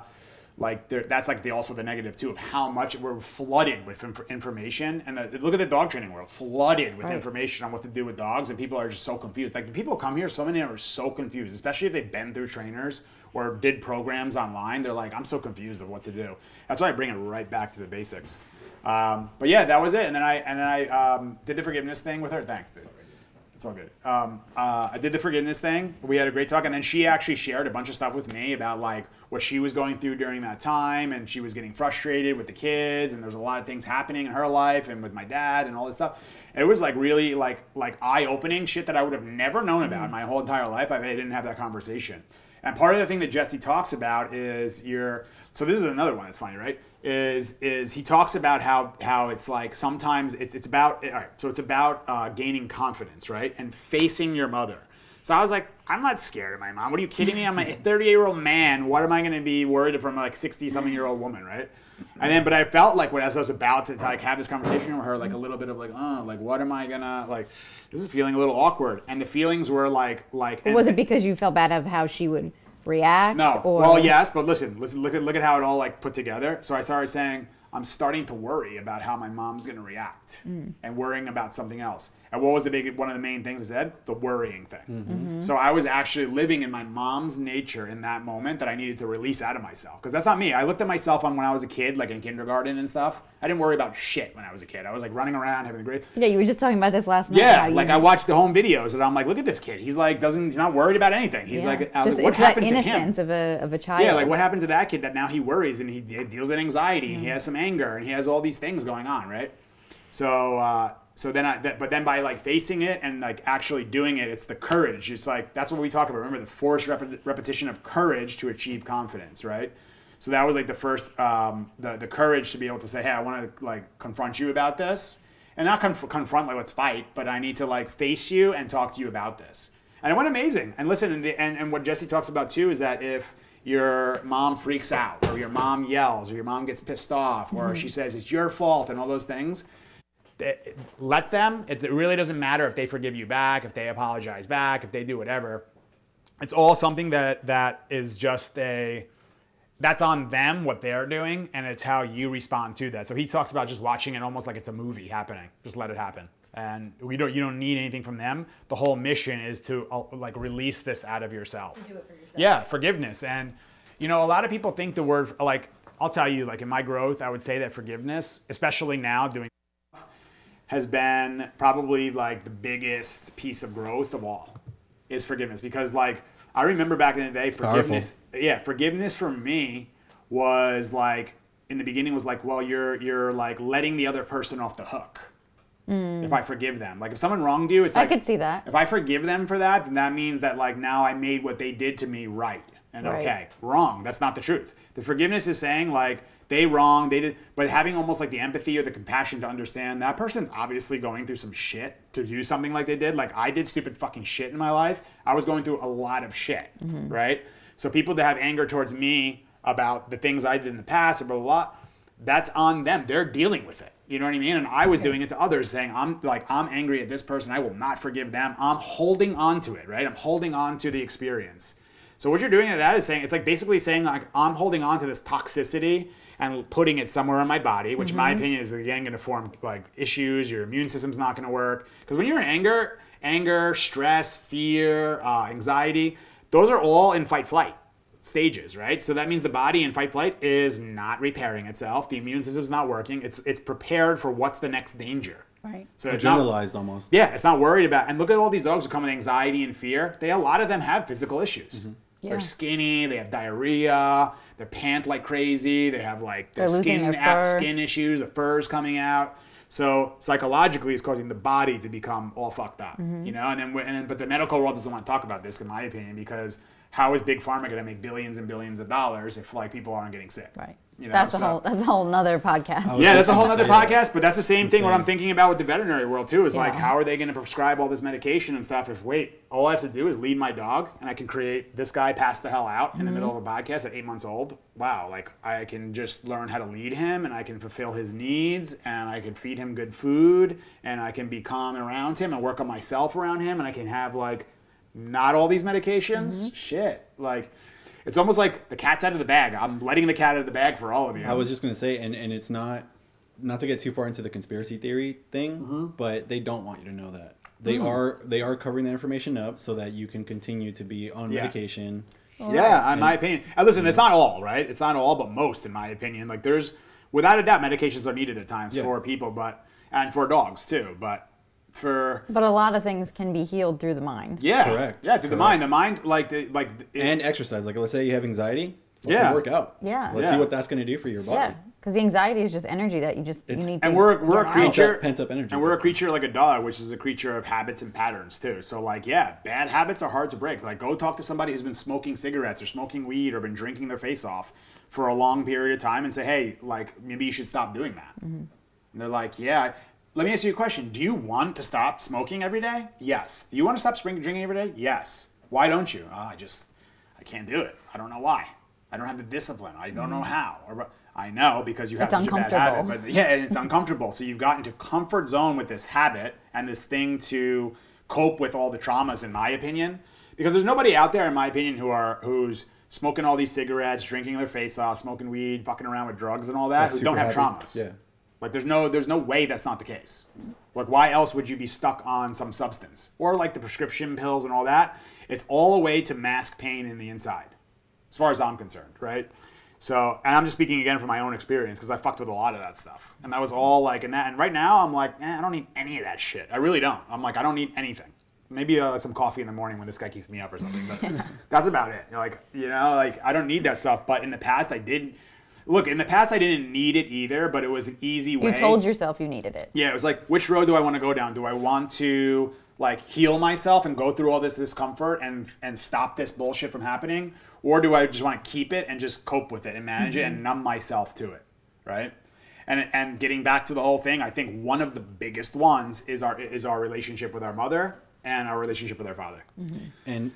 like that's like the also the negative too of how much we're flooded with inf- information. And the, look at the dog training world flooded with Right. information on what to do with dogs and people are just so confused. Like the people who come here so many are so confused especially if they've been through trainers or did programs online. They're like i'm so confused of what to do. That's why i bring it right back to the basics. Um, but yeah that was it. And then i and then i um, did the forgiveness thing with her. Thanks dude. It's all good. Um, uh, I did the forgiveness thing. We had a great talk, and then she actually shared a bunch of stuff with me about like what she was going through during that time, and she was getting frustrated with the kids, and there's a lot of things happening in her life, and with my dad, and all this stuff. It was like really like like eye opening shit that I would have never known about in my whole entire life. if I didn't have that conversation. And part of the thing that Jesse talks about is your. So this is another one that's funny, right? Is is he talks about how how it's like sometimes it's it's about all right. So it's about uh, gaining confidence, right, and facing your mother. So I was like, I'm not scared of my mom. What are you kidding me? I'm a [LAUGHS] 38 year old man. What am I going to be worried about from like 60 something year old woman, right? And then, but I felt like when as I was about to like have this conversation with her, like a little bit of like, oh, like what am I gonna like? This is feeling a little awkward, and the feelings were like like. and- Was it because you felt bad of how she would react? no. Or Well, yes, but listen, listen, look at look at how it all like put together. So I started saying I'm starting to worry about how my mom's going to react mm. and worrying about something else. And what was the big one of the main things I said? The worrying thing. Mm-hmm. Mm-hmm. So I was actually living in my mom's nature in that moment that I needed to release out of myself because that's not me. I looked at myself on when I was a kid, like in kindergarten and stuff. I didn't worry about shit when I was a kid. I was like running around having a great. Yeah, you were just talking about this last night. Yeah, like I watched the home videos and I'm like, look at this kid. He's like doesn't he's not worried about anything. He's yeah. like, I was just, like, what it's that happened to him? innocence of a of a child. Yeah, like what happened to that kid that now he worries and he, he deals with anxiety and he mm-hmm. has some anger and he has all these things going on, right? So, uh, so then I, that, but then by like facing it and like actually doing it, it's the courage. It's like that's what we talk about. Remember the forced rep- repetition of courage to achieve confidence, right? So that was like the first, um, the the courage to be able to say, hey, I want to like confront you about this, and not conf- confront like let's fight, but I need to like face you and talk to you about this. And it went amazing. And listen, and, the, and, and what Jesse talks about too is that if your mom freaks out, or your mom yells, or your mom gets pissed off, or she says it's your fault, and all those things, let them. It it really doesn't matter if they forgive you back, if they apologize back, if they do whatever. It's all something that that is just a that's on them what they're doing and it's how you respond to that so he talks about just watching it almost like it's a movie happening just let it happen and we don't you don't need anything from them the whole mission is to uh, like release this out of yourself do it for yourself. yeah forgiveness and you know a lot of people think the word like i'll tell you like in my growth i would say that forgiveness especially now doing has been probably like the biggest piece of growth of all is forgiveness because like I remember back in the day powerful. forgiveness yeah forgiveness for me was like in the beginning was like, well, you're you're like letting the other person off the hook. If I forgive them, like if someone wronged you, it's Mm. I like could see that. if I forgive them for that, then that means that like now I made what they did to me right and Right. okay. Wrong. That's not the truth. The forgiveness is saying like they wrong, they did, but having almost like the empathy or the compassion to understand that person's obviously going through some shit to do something like they did. Like I did stupid fucking shit in my life. I was going through a lot of shit, mm-hmm. right? So people that have anger towards me about the things I did in the past, or blah blah blah, that's on them. They're dealing with it. You know what I mean? And I was doing it to others, saying, I'm like, I'm angry at this person. I will not forgive them. I'm holding on to it, right? I'm holding on to the experience. So what you're doing at that is saying, it's like basically saying, like, I'm holding on to this toxicity and putting it somewhere in my body, which in my opinion is again going to form like issues. Your immune system's not going to work. Because when you're in anger, anger, stress, fear, uh, anxiety, those are all in fight flight stages, right? So that means the body in fight flight is not repairing itself. The immune system's not working. It's it's prepared for what's the next danger. Right. So it's not, Generalized almost. yeah, it's not worried about. And look at all these dogs who come with anxiety and fear. They a lot of them have physical issues. Yeah. They're skinny. They have diarrhea. They pant like crazy. They have like their They're skin their skin issues. The fur's coming out. So psychologically, it's causing the body to become all fucked up. Mm-hmm. You know, and then and then, but the medical world doesn't want to talk about this, in my opinion, because how is big pharma going to make billions and billions of dollars if like people aren't getting sick? Right. You know, that's a so- whole. That's a whole nother podcast. yeah, that's a whole gonna other podcast, but that's the same thing. What I'm thinking about with the veterinary world too is like, how are they going to prescribe all this medication and stuff? If wait, all I have to do is lead my dog, and I can create this guy pass the hell out in the middle of a podcast at eight months old. Wow, like I can just learn how to lead him, and I can fulfill his needs, and I can feed him good food, and I can be calm around him and work on myself around him, and I can have like not all these medications. Mm-hmm. Shit, like. It's almost like the cat's out of the bag. I'm letting the cat out of the bag for all of you. I was just gonna say, and and it's not not to get too far into the conspiracy theory thing, Mm-hmm. but they don't want you to know that they Mm. are they are covering that information up so that you can continue to be on Yeah. medication. Yeah, in my opinion. And listen, it's not all, right? It's not all, but most, in my opinion. Like, there's, without a doubt, medications are needed at times Yeah. for people, but, and for dogs too. But for, But a lot of things can be healed through the mind. yeah. Correct, Yeah, through the mind. The mind, like, the, like, it- And exercise, like let's say you have anxiety, fucking Yeah. work out. Yeah. let's Yeah. see what that's gonna do for your body. Yeah. Because the anxiety is just energy that you just It's- you need. and to we're, we're a creature, Pent up energy, and we're a creature like a dog, which is a creature of habits and patterns too. So, like, yeah, bad habits are hard to break. Like, go talk to somebody who's been smoking cigarettes or smoking weed or been drinking their face off for a long period of time and say, hey, like, maybe you should stop doing that. Mm-hmm. And they're like, yeah. Let me ask you a question. Do you want to stop smoking every day? Yes. Do you want to stop drinking every day? Yes. Why don't you? "Oh, I just, I can't do it. I don't know why. I don't have the discipline. I don't know mm. how. Or I know because you have It's such a bad habit. But yeah, and it's uncomfortable. So you've gotten to comfort zone with this habit and this thing to cope with all the traumas, in my opinion. Because there's nobody out there, in my opinion, who are who's smoking all these cigarettes, drinking their face off, smoking weed, fucking around with drugs and all that, That's who don't have happy. traumas. Yeah. Like there's no there's no way that's not the case. Like why else would you be stuck on some substance or like the prescription pills and all that? It's all a way to mask pain in the inside, as far as I'm concerned, right? So, and I'm just speaking again from my own experience because I fucked with a lot of that stuff, and that was all like, and that, and right now I'm like, eh, I don't need any of that shit. I really don't. I'm like, I don't need anything. Maybe uh, some coffee in the morning when this guy keeps me up or something, but [LAUGHS] that's about it. Like, you know, like I don't need that stuff. But in the past, I did. Look, in the past, I didn't need it either, but it was an easy way. You told yourself you needed it. Yeah, it was like, which road do I want to go down? Do I want to like heal myself and go through all this discomfort and and stop this bullshit from happening, or do I just want to keep it and just cope with it and manage it and mm-hmm. numb myself to it, right? And and getting back to the whole thing, I think one of the biggest ones is our is our relationship with our mother and our relationship with our father mm-hmm. And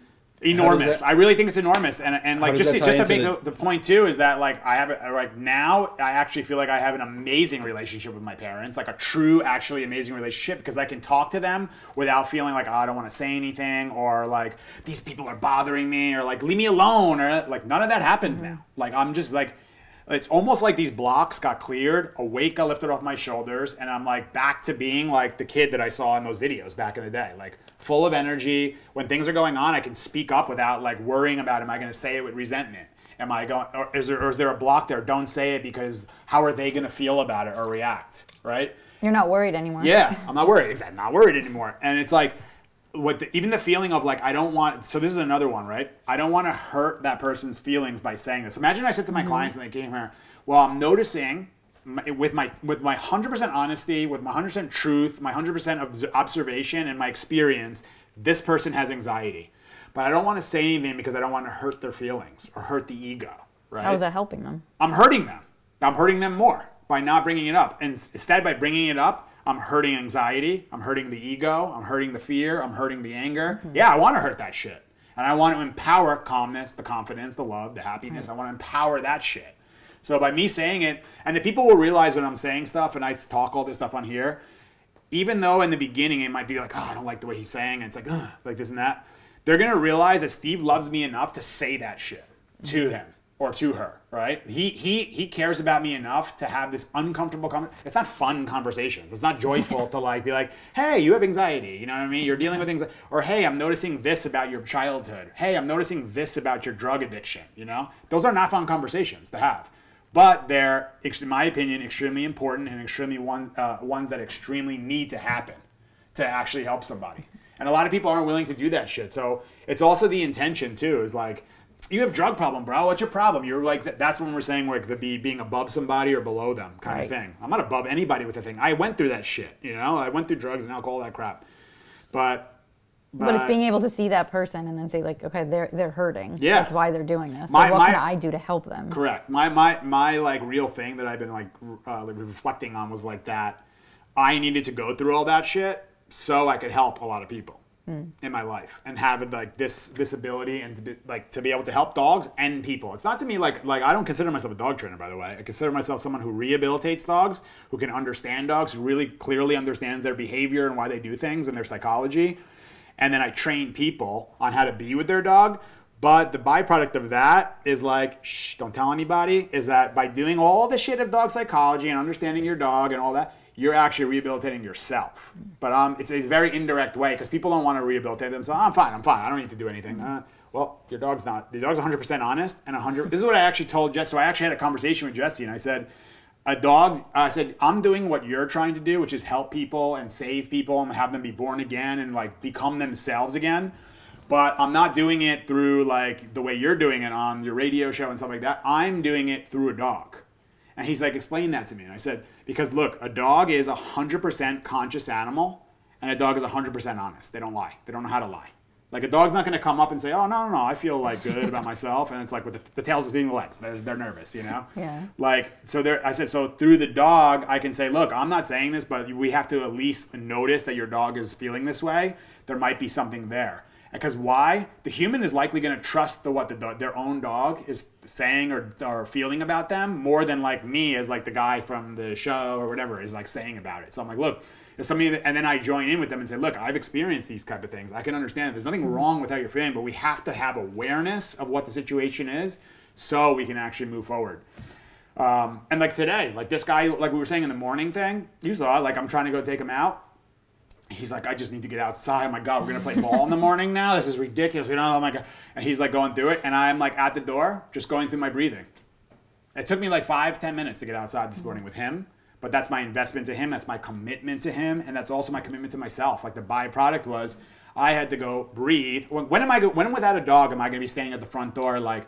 enormous. that- I really think it's enormous, and and like just just to make the, the point too is that like I have a, like now I actually feel like I have an amazing relationship with my parents, like a true, actually amazing relationship because I can talk to them without feeling like oh, I don't want to say anything or like these people are bothering me or like leave me alone or like none of that happens now. Like I'm just like. It's almost like these blocks got cleared, a weight got lifted off my shoulders, and I'm like back to being like the kid that I saw in those videos back in the day. Like full of energy. When things are going on, I can speak up without like worrying about am I going to say it with resentment? Am I going or is there or is there a block there? Don't say it because how are they going to feel about it or react, right? You're not worried anymore. Yeah, I'm not worried. Exactly, I'm not worried anymore. And it's like what the, even the feeling of like I don't want. So this is another one, right? I don't want to hurt that person's feelings by saying this. Imagine I said to my mm-hmm. clients and they came here. Well, I'm noticing my, with my with my hundred percent honesty, with my hundred percent truth, my hundred percent observation and my experience, this person has anxiety. But I don't want to say anything because I don't want to hurt their feelings or hurt the ego. Right? How is that helping them? I'm hurting them. I'm hurting them more by not bringing it up. And instead, by bringing it up, I'm hurting anxiety. I'm hurting the ego. I'm hurting the fear. I'm hurting the anger. Mm-hmm. Yeah, I want to hurt that shit. And I want to empower calmness, the confidence, the love, the happiness. I want to empower that shit. So by me saying it, and the people will realize when I'm saying stuff and I talk all this stuff on here, even though in the beginning it might be like, oh, I don't like the way he's saying, and it's like, Ugh, like this and that, they're gonna realize that Steve loves me enough to say that shit to mm-hmm. him or to her, right? He he he cares about me enough to have this uncomfortable con It's not fun conversations. It's not joyful [LAUGHS] to like be like, hey, you have anxiety. You know what I mean? You're dealing with things, or hey, I'm noticing this about your childhood. Hey, I'm noticing this about your drug addiction. You know, those are not fun conversations to have but they're, in my opinion, extremely important and extremely one, uh, ones that extremely need to happen to actually help somebody. And a lot of people aren't willing to do that shit. So it's also the intention too. Is like, you have drug problem, bro. What's your problem? You're like, that's when we're saying like the be being above somebody or below them kind of thing. I'm not above anybody with a thing. I went through that shit. You know, I went through drugs and alcohol, that crap. But But it's being able to see that person and then say like, okay, they're they're hurting. Yeah. That's why they're doing this. So My- what my- can I do to help them? Correct. My my my like real thing that I've been like uh, reflecting on was like that. I needed to go through all that shit so I could help a lot of people in my life and have like this this ability and to be, like to be able to help dogs and people. It's not to me like like I don't consider myself a dog trainer by the way. I consider myself someone who rehabilitates dogs, who can understand dogs, who really clearly understands their behavior and why they do things and their psychology and then I train people on how to be with their dog. But the byproduct of that is like, shh, don't tell anybody, is that by doing all the shit of dog psychology and understanding your dog and all that, you're actually rehabilitating yourself. But um, it's a very indirect way because people don't want to rehabilitate themselves. I'm fine, I'm fine, I don't need to do anything. Uh, well, your dog's not. The dog's 100% honest and 100. This is what I actually told Jesse. So I actually had a conversation with Jesse and I said, a dog i said i'm doing what you're trying to do which is help people and save people and have them be born again and like become themselves again. But i'm not doing it through like the way you're doing it on your radio show and stuff like that. I'm doing it through a dog. And he's like explain that to me. And i said because look a dog is a 100% conscious animal and a dog is 100% honest. They don't lie. They don't know how to lie like a dog's not going to come up and say, "Oh no, no, no, I feel like good about myself," and it's like with the, the tails between the legs, they're, they're nervous, you know. Yeah. Like so, there. I said so through the dog, I can say, "Look, I'm not saying this, but we have to at least notice that your dog is feeling this way. There might be something there." Because why? The human is likely going to trust the what the dog, their own dog is saying or, or feeling about them more than like me as like the guy from the show or whatever is like saying about it. So I'm like, look, it's something that, and then I join in with them and say, look, I've experienced these type of things. I can understand. There's nothing wrong with how you're feeling, but we have to have awareness of what the situation is so we can actually move forward. Um, and like today, like this guy, like we were saying in the morning thing, you saw, like I'm trying to go take him out. He's like, I just need to get outside. Oh my God, we're gonna play ball in the morning now. This is ridiculous. We don't. Oh my God. And he's like going through it, and I'm like at the door, just going through my breathing. It took me like five, ten minutes to get outside this morning with him. But that's my investment to him. That's my commitment to him, and that's also my commitment to myself. Like the byproduct was, I had to go breathe. When, when am I? Go, when without a dog am I going to be standing at the front door like,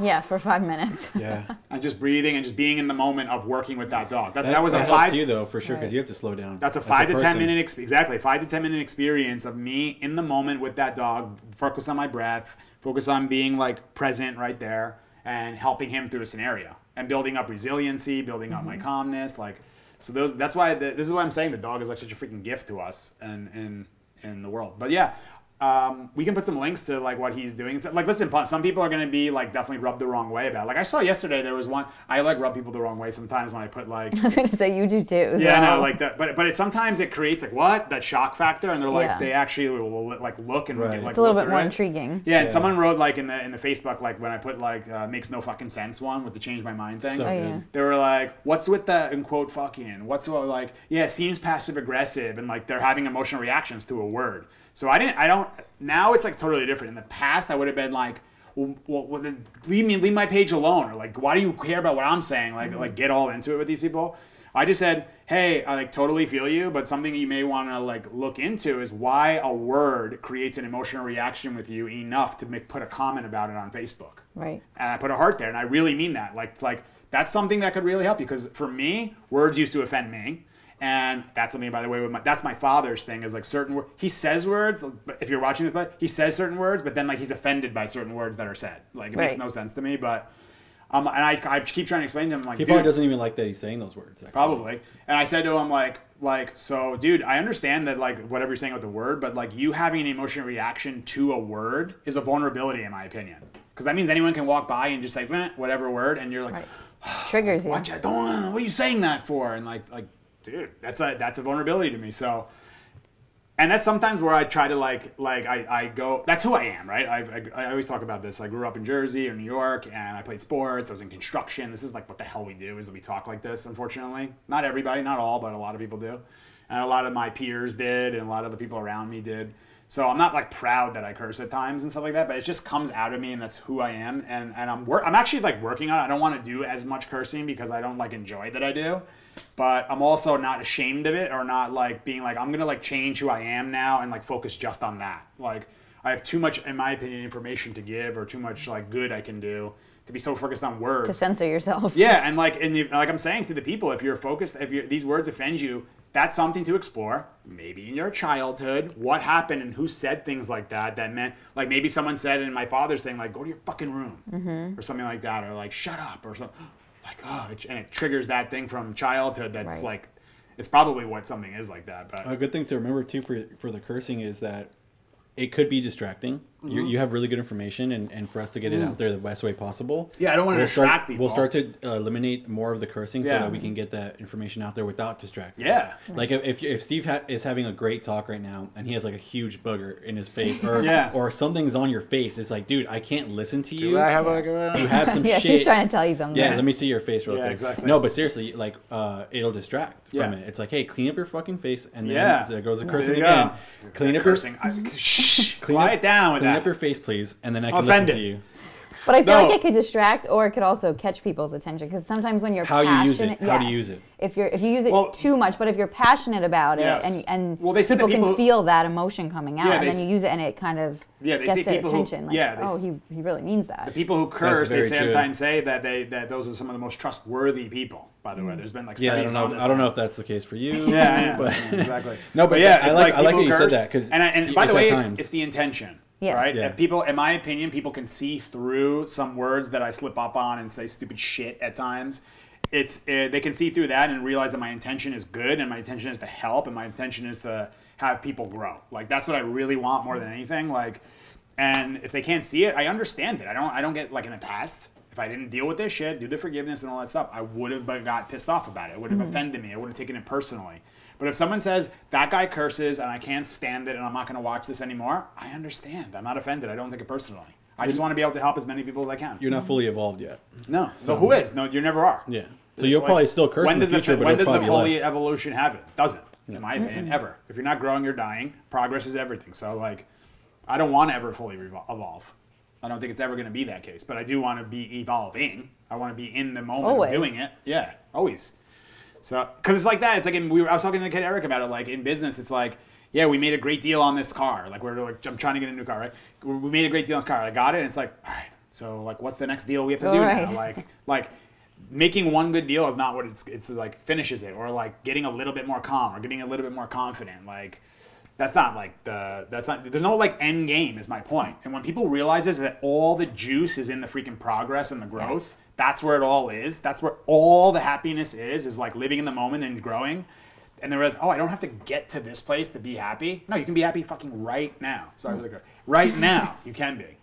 Yeah, for five minutes. [LAUGHS] Yeah. and just breathing and just being in the moment of working with that dog? That's that, That, was that a helps five. you though for sure because Right. you have to slow down. That's a as five to ten minute ex- exactly five to ten minute experience of me in the moment with that dog. Focus on my breath. Focus on being like present right there and helping him through a scenario and building up resiliency, building up my mm-hmm. calmness. Like so, those. That's why the, this is why I'm saying the dog is like such a freaking gift to us and in in the world. But yeah. Um, we can put some links to like what he's doing. Like, listen, some people are gonna be like definitely rubbed the wrong way about. It. Like, I saw yesterday there was one. I like rub people the wrong way sometimes when I put like [LAUGHS] I was gonna say you do too. yeah, so- no, like that. But but it sometimes it creates like what that shock factor, and they're like Yeah. they actually will like look and Right. like it's a little bit more at it. intriguing. Yeah, and Yeah. someone wrote like in the in the Facebook like when I put like uh, makes no fucking sense one with the change my mind thing. So Oh, yeah. They were like, "What's with the in quote fucking? What's what like? Yeah, it seems passive aggressive, and like they're having emotional reactions to a word." So I didn't. I don't. Now it's like totally different. In the past, I would have been like, "Well, well, then leave me, leave my page alone," or like, "Why do you care about what I'm saying?" Like, mm-hmm. like get all into it with these people. I just said, hey, I like totally feel you, but something you may want to like look into is why a word creates an emotional reaction with you enough to make put a comment about it on Facebook. Right. And I put a heart there, and I really mean that. Like, it's like that's something that could really help you because for me, words used to offend me. And that's something, by the way, with my, that's my father's thing is like certain words. He says words, but if you're watching this, but he says certain words, but then like he's offended by certain words that are said. Like it makes no sense to me. But um, and I, I keep trying to explain to him like, He dude, probably doesn't even like that he's saying those words. actually. Probably. And I said to him like like so dude, I understand that like whatever you're saying with the word, but like you having an emotional reaction to a word is a vulnerability in my opinion. Because that means anyone can walk by and just like, whatever word and you're like Right. [SIGHS] Triggers you. why you, don't, what are you saying that for? And like like dude, that's a that's a vulnerability to me. So and that's sometimes where I try to like like I, I go that's who I am right? I, I, I always talk about this. I grew up in Jersey or New York and I played sports. I was in construction. This is like what the hell we do is that we talk like this unfortunately. Not everybody not all but a lot of people do. And a lot of my peers did and a lot of the people around me did. So I'm not like proud that I curse at times and stuff like that but it just comes out of me and that's who I am. And and I'm wor- I'm actually like working on it. I don't want to do as much cursing because I don't like enjoy that I do but I'm also not ashamed of it or not like being like I'm gonna like change who I am now and like focus just on that. Like I have too much, in my opinion, information to give or too much like good I can do to be so focused on words. To censor yourself. Yeah, and like and you, like I'm saying to the people, if you're focused, if you're, these words offend you, that's something to explore. Maybe in your childhood, what happened and who said things like that that meant like maybe someone said in my father's thing like go to your fucking room mm-hmm. or something like that or like shut up or something like oh and it triggers that thing from childhood that's Right. like it's probably what something is like that. But A good thing to remember too for for the cursing is that it could be distracting. You, Mm-hmm. you have really good information, and, and for us to get it out there the best way possible. Mm. Yeah, I don't wanna we'll distract start, people. We'll start to uh, eliminate more of the cursing so that we can get that information out there without distracting. yeah, Like if if, if Steve ha- is having a great talk right now and he has like a huge booger in his face, or [LAUGHS] Yeah. or something's on your face, it's like, dude, I can't listen to you. Do I have like a you have [LAUGHS] some Yeah, shit. he's trying to tell you something. Yeah, let me see your face real Yeah, quick. exactly. No, but seriously, like uh, it'll distract from Yeah. it. It's like, hey, clean up your fucking face, and then Yeah. there goes the cursing again. go. Clean up cursing. your I, shh, [LAUGHS] clean quiet up, down with clean that. up your face, please, and then I can listen to you. But I feel No. like it could distract, or it could also catch people's attention. Because sometimes when you're How you use it. passionate, How do you use it. If you're if you use it Well- too much, but if you're passionate about it, Yes. and and Well, they said people, people can who- feel that emotion coming out, Yeah, and then you use it, and it kind of Yeah, they gets say their people who- attention. like, yeah, they oh, he he really means that. The people who curse, they very true. sometimes say that they that those are some of the most trustworthy people. By the way, mm. there's been like Yeah, I don't on know. this. I don't know if that's the case for you. [LAUGHS] Yeah, yeah, but exactly. [LAUGHS] No, but yeah, I like- I like that you said that because and and by the way, at it's, times. it's the intention, Yes. right? Yeah. If people, in my opinion, people can see through some words that I slip up on and say stupid shit at times. It's uh, they can see through that and realize that my intention is good and my intention is to help and my intention is to have people grow. Like that's what I really want more than anything. Like, and if they can't see it, I understand it. I don't. I don't get like in the past. If I didn't deal with this shit, do the forgiveness and all that stuff, I would have got pissed off about it. It would have offended me. I would have taken it personally. But if someone says that guy curses and I can't stand it and I'm not going to watch this anymore, I understand. I'm not offended. I don't take it personally. I just want to be able to help as many people as I can. You're not fully evolved yet. no. So who is? No, you never are. Yeah. So you'll Like, probably still curse when in the does future, the, but when does the fully less. evolution happen? Doesn't, in my opinion, ever. If you're not growing, you're dying. Progress is everything. So like, I don't want to ever fully revol- evolve. I don't think it's ever going to be that case. But I do want to be evolving. I want to be in the moment Always. of doing it. Yeah, always. So, because it's like that. It's like in, we were, I was talking to the kid Eric about it. Like in business, it's like, yeah, we made a great deal on this car. Like we're like, I'm trying to get a new car, right? We made a great deal on this car. I got it. And it's like, all right. So like, what's the next deal we have to do Right. now? Like, like making one good deal is not what it's it's like finishes it or like getting a little bit more calm or getting a little bit more confident like that's not like the that's not there's no like end game is my point and when people realize this that all the juice is in the freaking progress and the growth that's where it all is that's where all the happiness is is like living in the moment and growing and there is oh i don't have to get to this place to be happy no you can be happy fucking right now sorry for the hmm. cur- right now you can be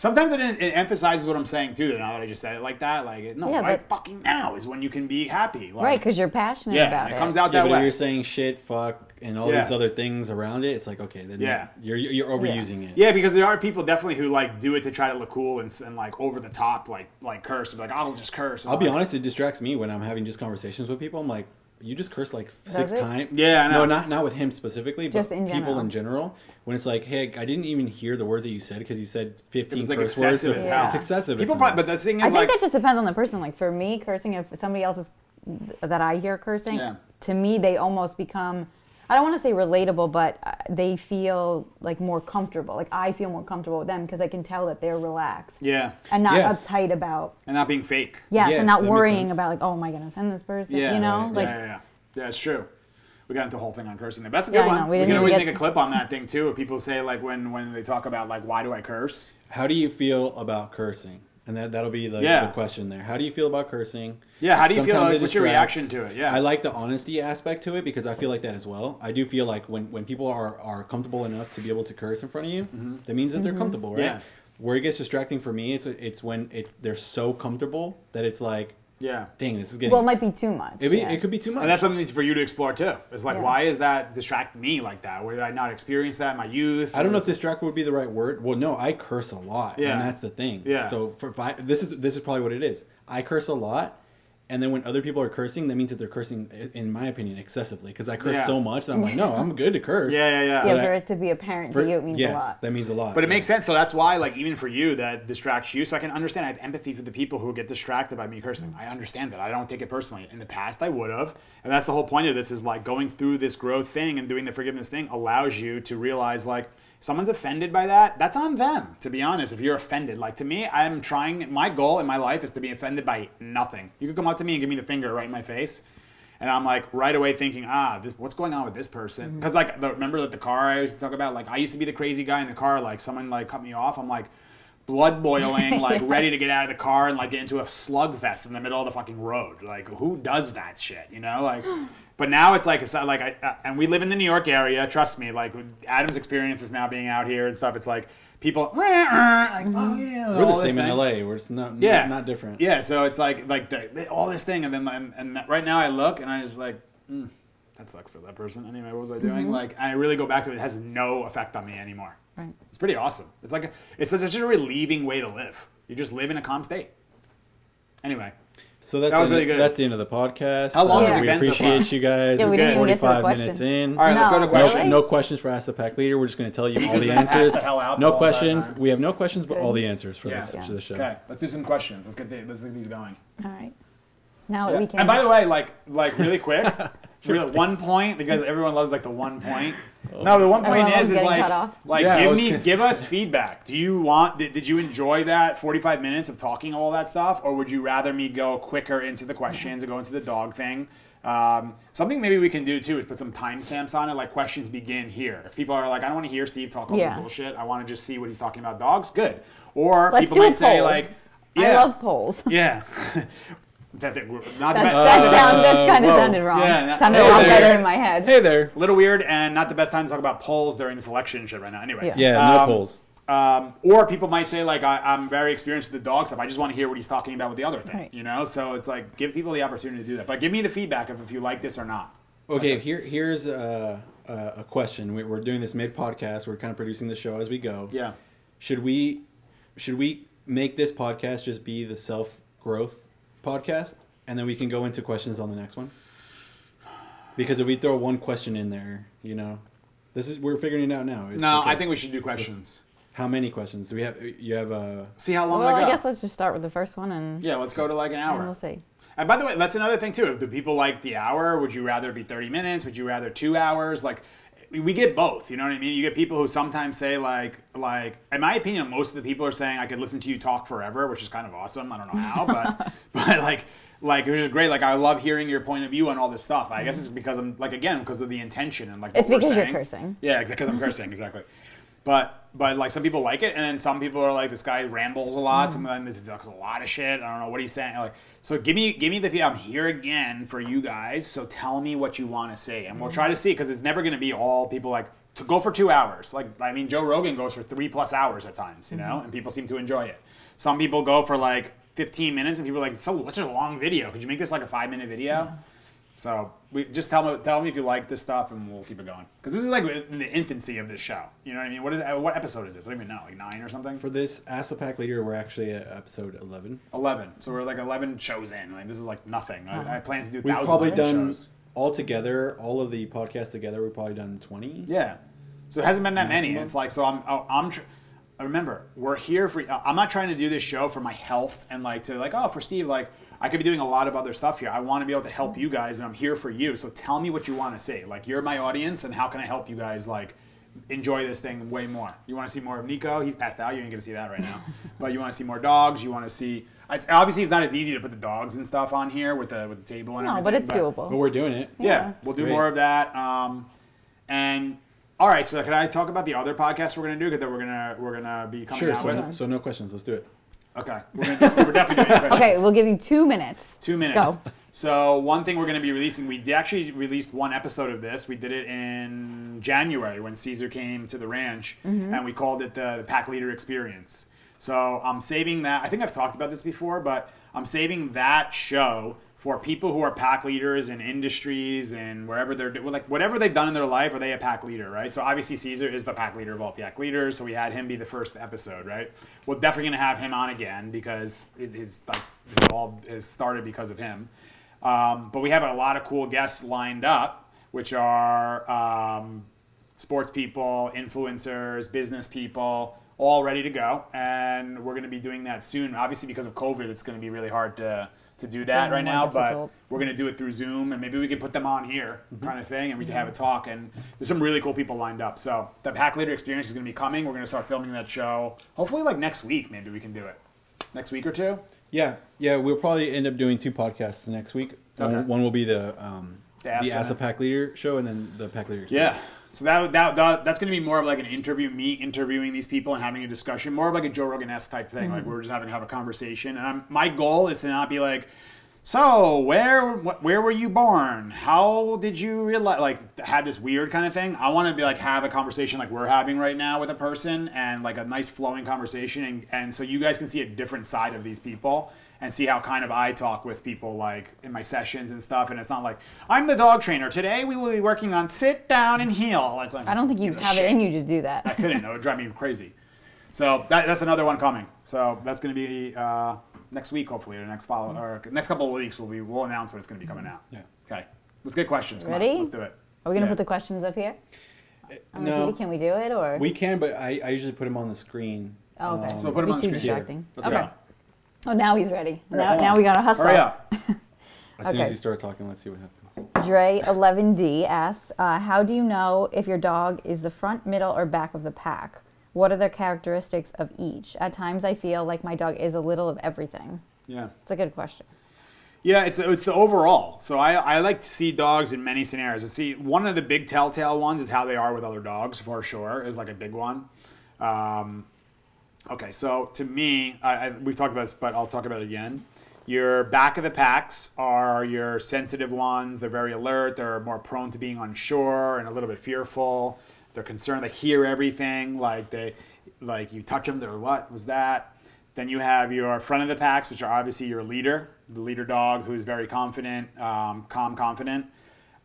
Sometimes it, it emphasizes what I'm saying too. Now that I just said it like that, like no, Yeah, right but- fucking now is when you can be happy. Like, right, because you're passionate yeah, about it it. comes out Yeah, that but if way. you're saying shit, fuck, and all Yeah. these other things around it, it's like okay, then Yeah. you're you're overusing it. Yeah, because there are people definitely who like do it to try to look cool and, and like over the top, like like curse, and be like I'll just curse. and I'll be honest, it distracts me when I'm having just conversations with people. I'm like, you just curse like six it? times. Yeah, I know. No, not not with him specifically, but Just in people general. in general. When it's like, hey, I didn't even hear the words that you said because you said 15 It's like curse words. excessive as before. It's excessive. People probably, but times. the thing is I think that just depends on the person. Like for me, cursing if somebody else is that I hear cursing, Yeah. to me they almost become. I don't want to say relatable, but uh, they feel like more comfortable. Like I feel more comfortable with them because I can tell that they're relaxed Yeah. and not Yes. uptight about And not being fake. yes, Yes, and not worrying about like oh am I gonna offend this person? Yeah, you know, right, like yeah, yeah, yeah. Yeah, it's true. We got into the whole thing on cursing there. That's a good I one. We We, can always get- make a clip on that thing too. If people say like when when they talk about like why do I curse? How do you feel about cursing? And that that'll be the, Yeah. the question there. How do you feel about cursing? Yeah, how do you feel, Sometimes like, it what's your reaction to it? Yeah. I like the honesty aspect to it because I feel like that as well. I do feel like when, when people are, are comfortable enough to be able to curse in front of you, that means that they're comfortable, right? Mm-hmm. Yeah. Where it gets distracting for me, it's it's when it's they're so comfortable that it's like, Yeah. dang, this is getting. well, it might be too much. It, be, yeah. it could be too much. And that's something for you to explore too. It's like, Yeah. why is that distract me like that? Where did I not experience that in my youth? I don't know if distract would be the right word. Well, no, I curse a lot, Yeah. and that's the thing. Yeah. So for if I, this is this is probably what it is. I curse a lot, and then when other people are cursing, that means that they're cursing, in my opinion, excessively. Because I curse Yeah. so much that I'm like, no, I'm good to curse. Yeah, yeah, yeah. yeah, but for I- it to be apparent For- to you, it means yes, a lot. that means a lot. But it yeah. makes sense. So that's why, like, even for you, that distracts you. So I can understand. I have empathy for the people who get distracted by me cursing. I understand that. I don't take it personally. In the past, I would have. And that's the whole point of this is like going through this growth thing and doing the forgiveness thing allows you to realize, like, someone's offended by that, that's on them, to be honest. If you're offended, like, to me, I'm trying, my goal in my life is to be offended by nothing. You could come up to me and give me the finger right in my face. And I'm like right away thinking, ah, this, what's going on with this person? Because like, the, remember that the car I used to talk about? Like, I used to be the crazy guy in the car. Like, someone like cut me off. I'm like, blood boiling, [LAUGHS] like ready to get out of the car and like get into a slugfest in the middle of the fucking road. Like, who does that shit? You know, like. [GASPS] But now it's like, it's like, I, uh, and we live in the New York area. Trust me, like Adam's experience is now being out here and stuff. It's like people, [CLEARS THROAT] like, oh yeah, We're the all this same in. LA. We're just not, Yeah, not, not different. Yeah, so it's like like the, the- all this thing, and then and, and right now I look and I just like, mm, that sucks for that person. Anyway, what was I doing? Like, I really go back to it. It has no effect on me anymore. Right. It's pretty awesome. It's like a, it's such a relieving way to live. You just live in a calm state. Anyway, So that's That was really good. That's the end of the podcast. How long uh, has it we been so appreciate far? you guys. Yeah, we It's didn't even get to the question. minutes in. all right, let's go to No, questions. really? No questions for Ask the Pack Leader. We're just going to tell you all the answers. the No all that questions. We have no questions, but all the answers for Yeah. this Yeah. for the show. Okay, let's do some questions. Let's get the, let's get these going. All right. Now Yeah. we can. And by the way, like like really quick, [LAUGHS] really, one point because everyone loves like the one point. No, the one point is is like like Yeah, give me give us feedback. Do you want did, did you enjoy that 45 minutes of talking all that stuff or would you rather me go quicker into the questions and go into the dog thing? Um, something maybe we can do too is put some timestamps on it, like questions begin here. If people are like, I don't want to hear Steve talk all Yeah. this bullshit. I want to just see what he's talking about dogs. Good. Or Let's people do might say poll. like, I love polls. yeah. [LAUGHS] [LAUGHS] that, that, not the best- that, sound, that kind of whoa. sounded wrong. Yeah, that- sounded hey a lot there. better in my head. Hey there. a little weird and not the best time to talk about polls during this election shit right now. Anyway, Yeah. Yeah, no Um, polls. Um, or people might say like I, I'm very experienced with the dog stuff. I just want to hear what he's talking about with the other thing. Right. You know, so it's like give people the opportunity to do that. But give me the feedback of if you like this or not. Okay, here here's a, a, a question. We- We're doing this mid podcast. We're kind of producing the show as we go. Yeah. Should we should we make this podcast just be the self growth podcast, and then we can go into questions on the next one? Because if we throw one question in there, you know, this is we're figuring it out now. It's No, okay. I think we should do questions. How many questions do we have? You have uh, See how long Well, they I go. guess let's just start with the first one and, yeah, let's go to like an hour. and we'll see. And by the way, that's another thing too. If the people like the hour, would you rather be 30 minutes? Would you rather two hours? Like, we get both. You know what I mean? You get people who sometimes say like, like, in my opinion, most of the people are saying I could listen to you talk forever, which is kind of awesome. I don't know how, but, [LAUGHS] but like, like it was just great. Like, I love hearing your point of view on all this stuff. I guess it's mm-hmm. because I'm like again because of the intention and like. It's because you're cursing. Yeah. Because I'm cursing, exactly. [LAUGHS] But but like some people like it, and then some people are like, this guy rambles a lot. Sometimes mm. he talks a lot of shit. I don't know what he's saying. Like, so give me give me the feel. I'm here again for you guys. So tell me what you want to say, and we'll try to mm. see because it's never going to be all people like to go for two hours. Like I mean, Joe Rogan goes for three plus hours at times, you know, mm-hmm. and people seem to enjoy it. Some people go for like 15 minutes, and people are like, it's so such a long video. Could you make this like a five minute video? So we just tell me tell me if you like this stuff, and we'll keep it going. Because this is like in the infancy of this show. You know what I mean? What is what episode is this? I don't even know. Like nine or something. for this Ask Pack Leader. We're actually at episode eleven. Eleven. So we're like eleven shows in. Like this is like nothing. I, I plan to do We've thousands probably of done shows. all together, all of the podcasts together. We've probably done twenty. Yeah. So it hasn't been that many. It's like so I'm oh, I'm. Tr- remember, we're here for. I'm not trying to do this show for my health and like to like oh for Steve like I could be doing a lot of other stuff here. I want to be able to help you guys, and I'm here for you. So tell me what you want to see. Like you're my audience, and how can I help you guys like enjoy this thing way more? You want to see more of Nico? He's passed out. You ain't gonna see that right now. [LAUGHS] but you want to see more dogs. You want to see. It's, obviously, it's not as easy to put the dogs and stuff on here with the with the table and No, everything. but it's doable. But we're doing it. Yeah, Yeah. we'll do great. more of that. Um, and all right, so can I talk about the other podcast we're gonna do Cause that we're gonna we're gonna be coming Sure. out So, with? no, so no questions. Let's do it. Okay, we're, gonna do, we're definitely doing [LAUGHS] questions. Okay, we'll give you two minutes. Two minutes. Go. So one thing we're going to be releasing, we actually released one episode of this. We did it in January when Cesar came to the ranch, mm-hmm. and we called it the, the Pack Leader Experience. So I'm saving that. I think I've talked about this before, but I'm saving that show for people who are pack leaders in industries and wherever they're like whatever they've done in their life, are they a pack leader, right? So obviously Cesar is the pack leader of all pack leaders, so we had him be the first episode, right? We're definitely gonna have him on again because it is like this all has started because of him. Um, but we have a lot of cool guests lined up, which are um, sports people, influencers, business people, all ready to go. And we're to be doing that soon. Obviously, because of COVID, it's to be really hard to, to do that right now. But we're going to do it through Zoom, and maybe we can put them on here, Mm-hmm. kind of thing, and we can have a talk. And there's some really cool people lined up. So the Pack Leader Experience is going to be coming. We're going to start filming that show. Hopefully, like next week, maybe we can do it. Next week or two. Yeah, yeah. We'll probably end up doing two podcasts next week. Okay. One, one will be the um, The Ask the Guy. a Pack Leader show, and then the Pack Leader. Yeah. So that, that, that that's going to be more of like an interview, me interviewing these people and having a discussion, more of like a Joe Rogan esque type thing. Like mm-hmm. we're just having to have a conversation. And I'm, my goal is to not be like, so where wh- where were you born? How did you realize like had this weird kind of thing? I want to be like have a conversation like we're having right now with a person and like a nice flowing conversation, and, and so you guys can see a different side of these people and see how kind of I talk with people like in my sessions and stuff. And it's not like I'm the dog trainer. Today we will be working on sit down and heel. It's like I don't think you gives a have it in you to do that. I couldn't. It would drive me crazy. So that, that's another one coming. So that's going to be uh, next week, hopefully, or next follow, or next couple of weeks. We'll be we'll announce when it's going to be coming out. Yeah. Okay. Let's get questions. Come on, Ready? let's do it. Are we gonna Yeah. put the questions up here? On the No. TV? Can we do it or? We can, but I, I usually put them on the screen. oh, okay. Um, So put them on the screen. distracting. Let's okay. go. Oh, now he's ready. Now, now we gotta hustle. Hurry up. [LAUGHS] As soon as Okay. you start talking, let's see what happens. Dre11D asks, uh, how do you know if your dog is the front, middle, or back of the pack? What are the characteristics of each? At times, I feel like my dog is a little of everything. Yeah. It's a good question. Yeah, it's it's the overall. So I, I like to see dogs in many scenarios. And see, one of the big telltale ones is how they are with other dogs, for sure, is like a big one. Um, okay, so to me, I, I, we've talked about this, but I'll talk about it again. Your back of the packs are your sensitive ones. They're very alert. They're more prone to being unsure and a little bit fearful. They're concerned. They hear everything. Like they, like you touch them. They're what was that? Then you have your front of the packs, which are obviously your leader, the leader dog, who's very confident, um, calm, confident,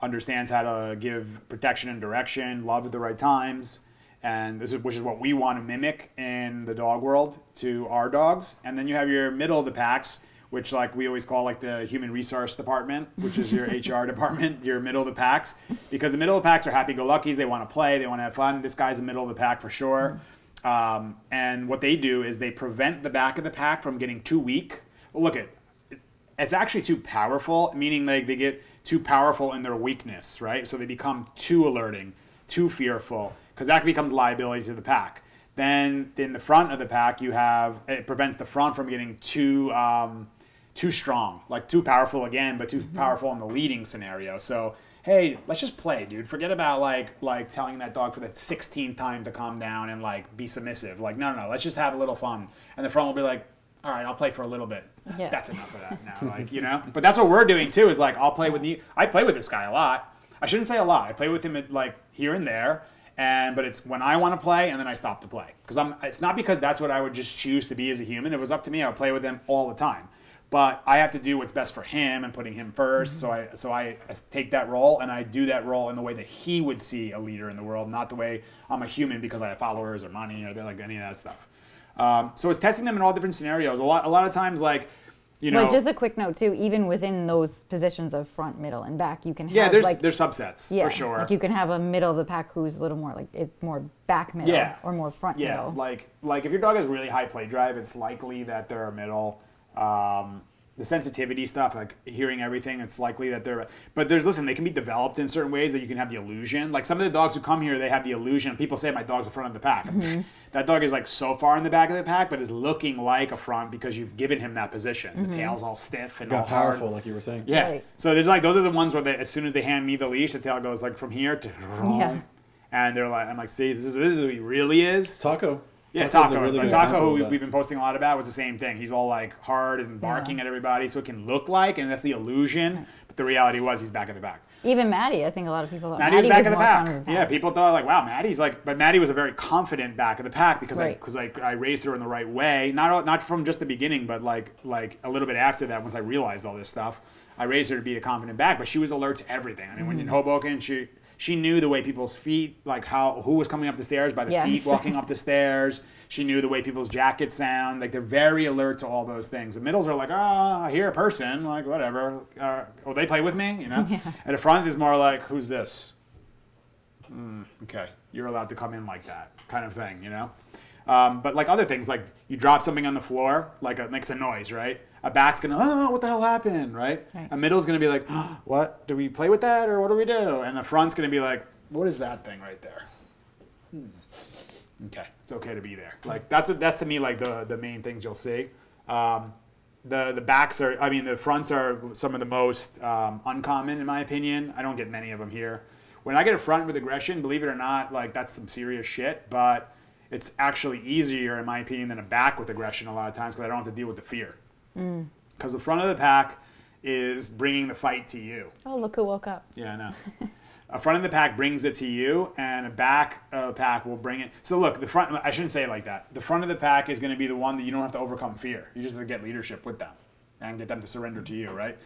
understands how to give protection and direction, love at the right times, and this is which is what we want to mimic in the dog world to our dogs. And then you have your middle of the packs, which like we always call like the human resource department, which is your [LAUGHS] HR department, your middle of the packs, because the middle of the packs are happy-go-luckies. They want to play, they want to have fun. This guy's the middle of the pack for sure. Um, and what they do is they prevent the back of the pack from getting too weak. Look at it's actually too powerful, meaning like they get too powerful in their weakness, right? So they become too alerting, too fearful, because that becomes liability to the pack. Then in the front of the pack, you have it prevents the front from getting too um, too strong, like too powerful again, but too powerful in the leading scenario. So hey, let's just play, dude. Forget about like like telling that dog for the 16th time to calm down and like be submissive. Like no, no, no. Let's just have a little fun. And the front will be like, all right, I'll play for a little bit. Yeah. That's enough of that now. Like you know. But that's what we're doing too. Is like I'll play with you. I play with this guy a lot. I shouldn't say a lot. I play with him at, like here and there. And but it's when I want to play, and then I stop to play because I'm. It's not because that's what I would just choose to be as a human. If it was up to me, I would play with him all the time but I have to do what's best for him and putting him 1st So I so I take that role and I do that role in the way that he would see a leader in the world, not the way I'm a human because I have followers or money or like any of that stuff. Um, so it's testing them in all different scenarios. A lot a lot of times like You know, but just a quick note too. Even within those positions of front, middle, and back, you can have yeah, there's like there's subsets yeah, for sure. Like you can have a middle of the pack who's a little more like it's more back middle Yeah. or more front Yeah, middle. like like if your dog has really high play drive, it's likely that they're a middle. Um, the sensitivity stuff, like hearing everything, it's likely that they're. But there's listen, they can be developed in certain ways that you can have the illusion. Like some of the dogs who come here, they have the illusion. People say my dog's the front of the pack. Mm-hmm. That dog is like so far in the back of the pack, but is looking like a front because you've given him that position. Mm-hmm. The tail's all stiff and all Got hard. powerful, like you were saying. Yeah. Right. So there's like those are the ones where they, as soon as they hand me the leash, the tail goes like from here to Yeah. [LAUGHS] and they're like, I'm like, see, this is this is who he really is. Taco. Yeah, Taco's Taco. really like Taco, who we, we've been posting a lot about, was the same thing. He's all like hard and barking at everybody, so it can look like, and that's the illusion. But the reality was, he's back at the back. Even Maddie, I think a lot of people thought Maddie was Maddie back at the more back. front of Yeah, people thought like, wow, Maddie's like, but Maddie was a very confident back of the pack because I because I, I raised her in the right way. Not not from just the beginning, but like like a little bit after that, once I realized all this stuff, I raised her to be a confident back. But she was alert to everything. I mean, when in Mm-hmm. Hoboken, she she knew the way people's feet, like how who was coming up the stairs by the Yes. feet walking up the stairs. She knew the way people's jackets sound. Like they're very alert to all those things. The middles are like, ah, I hear a person, like whatever. Uh, oh, they play with me, you know. And the front is more like, who's this? okay, you're allowed to come in like that kind of thing, you know? Um, but like other things, like you drop something on the floor, like it makes a noise, right? A back's gonna, oh, what the hell happened, right? Right. A middle's gonna be like, oh, what? Do we play with that or what do we do? And the front's gonna be like, what is that thing right there? Hmm. Okay, it's okay to be there. Like that's that's to me like the the main things you'll see. Um, the the backs are, I mean, the fronts are some of the most um, uncommon in my opinion. I don't get many of them here. When I get a front with aggression, believe it or not, like that's some serious shit. But it's actually easier in my opinion than a back with aggression a lot of times because I don't have to deal with the fear. Mm. Because the front of the pack is bringing the fight to you. Oh, look who woke up. Yeah, I know. a front of the pack brings it to you, and a back of the pack will bring it. So look, the front. I shouldn't say it like that. The front of the pack is going to be the one that you don't have to overcome fear. You just have to get leadership with them, and get them to surrender to you, right?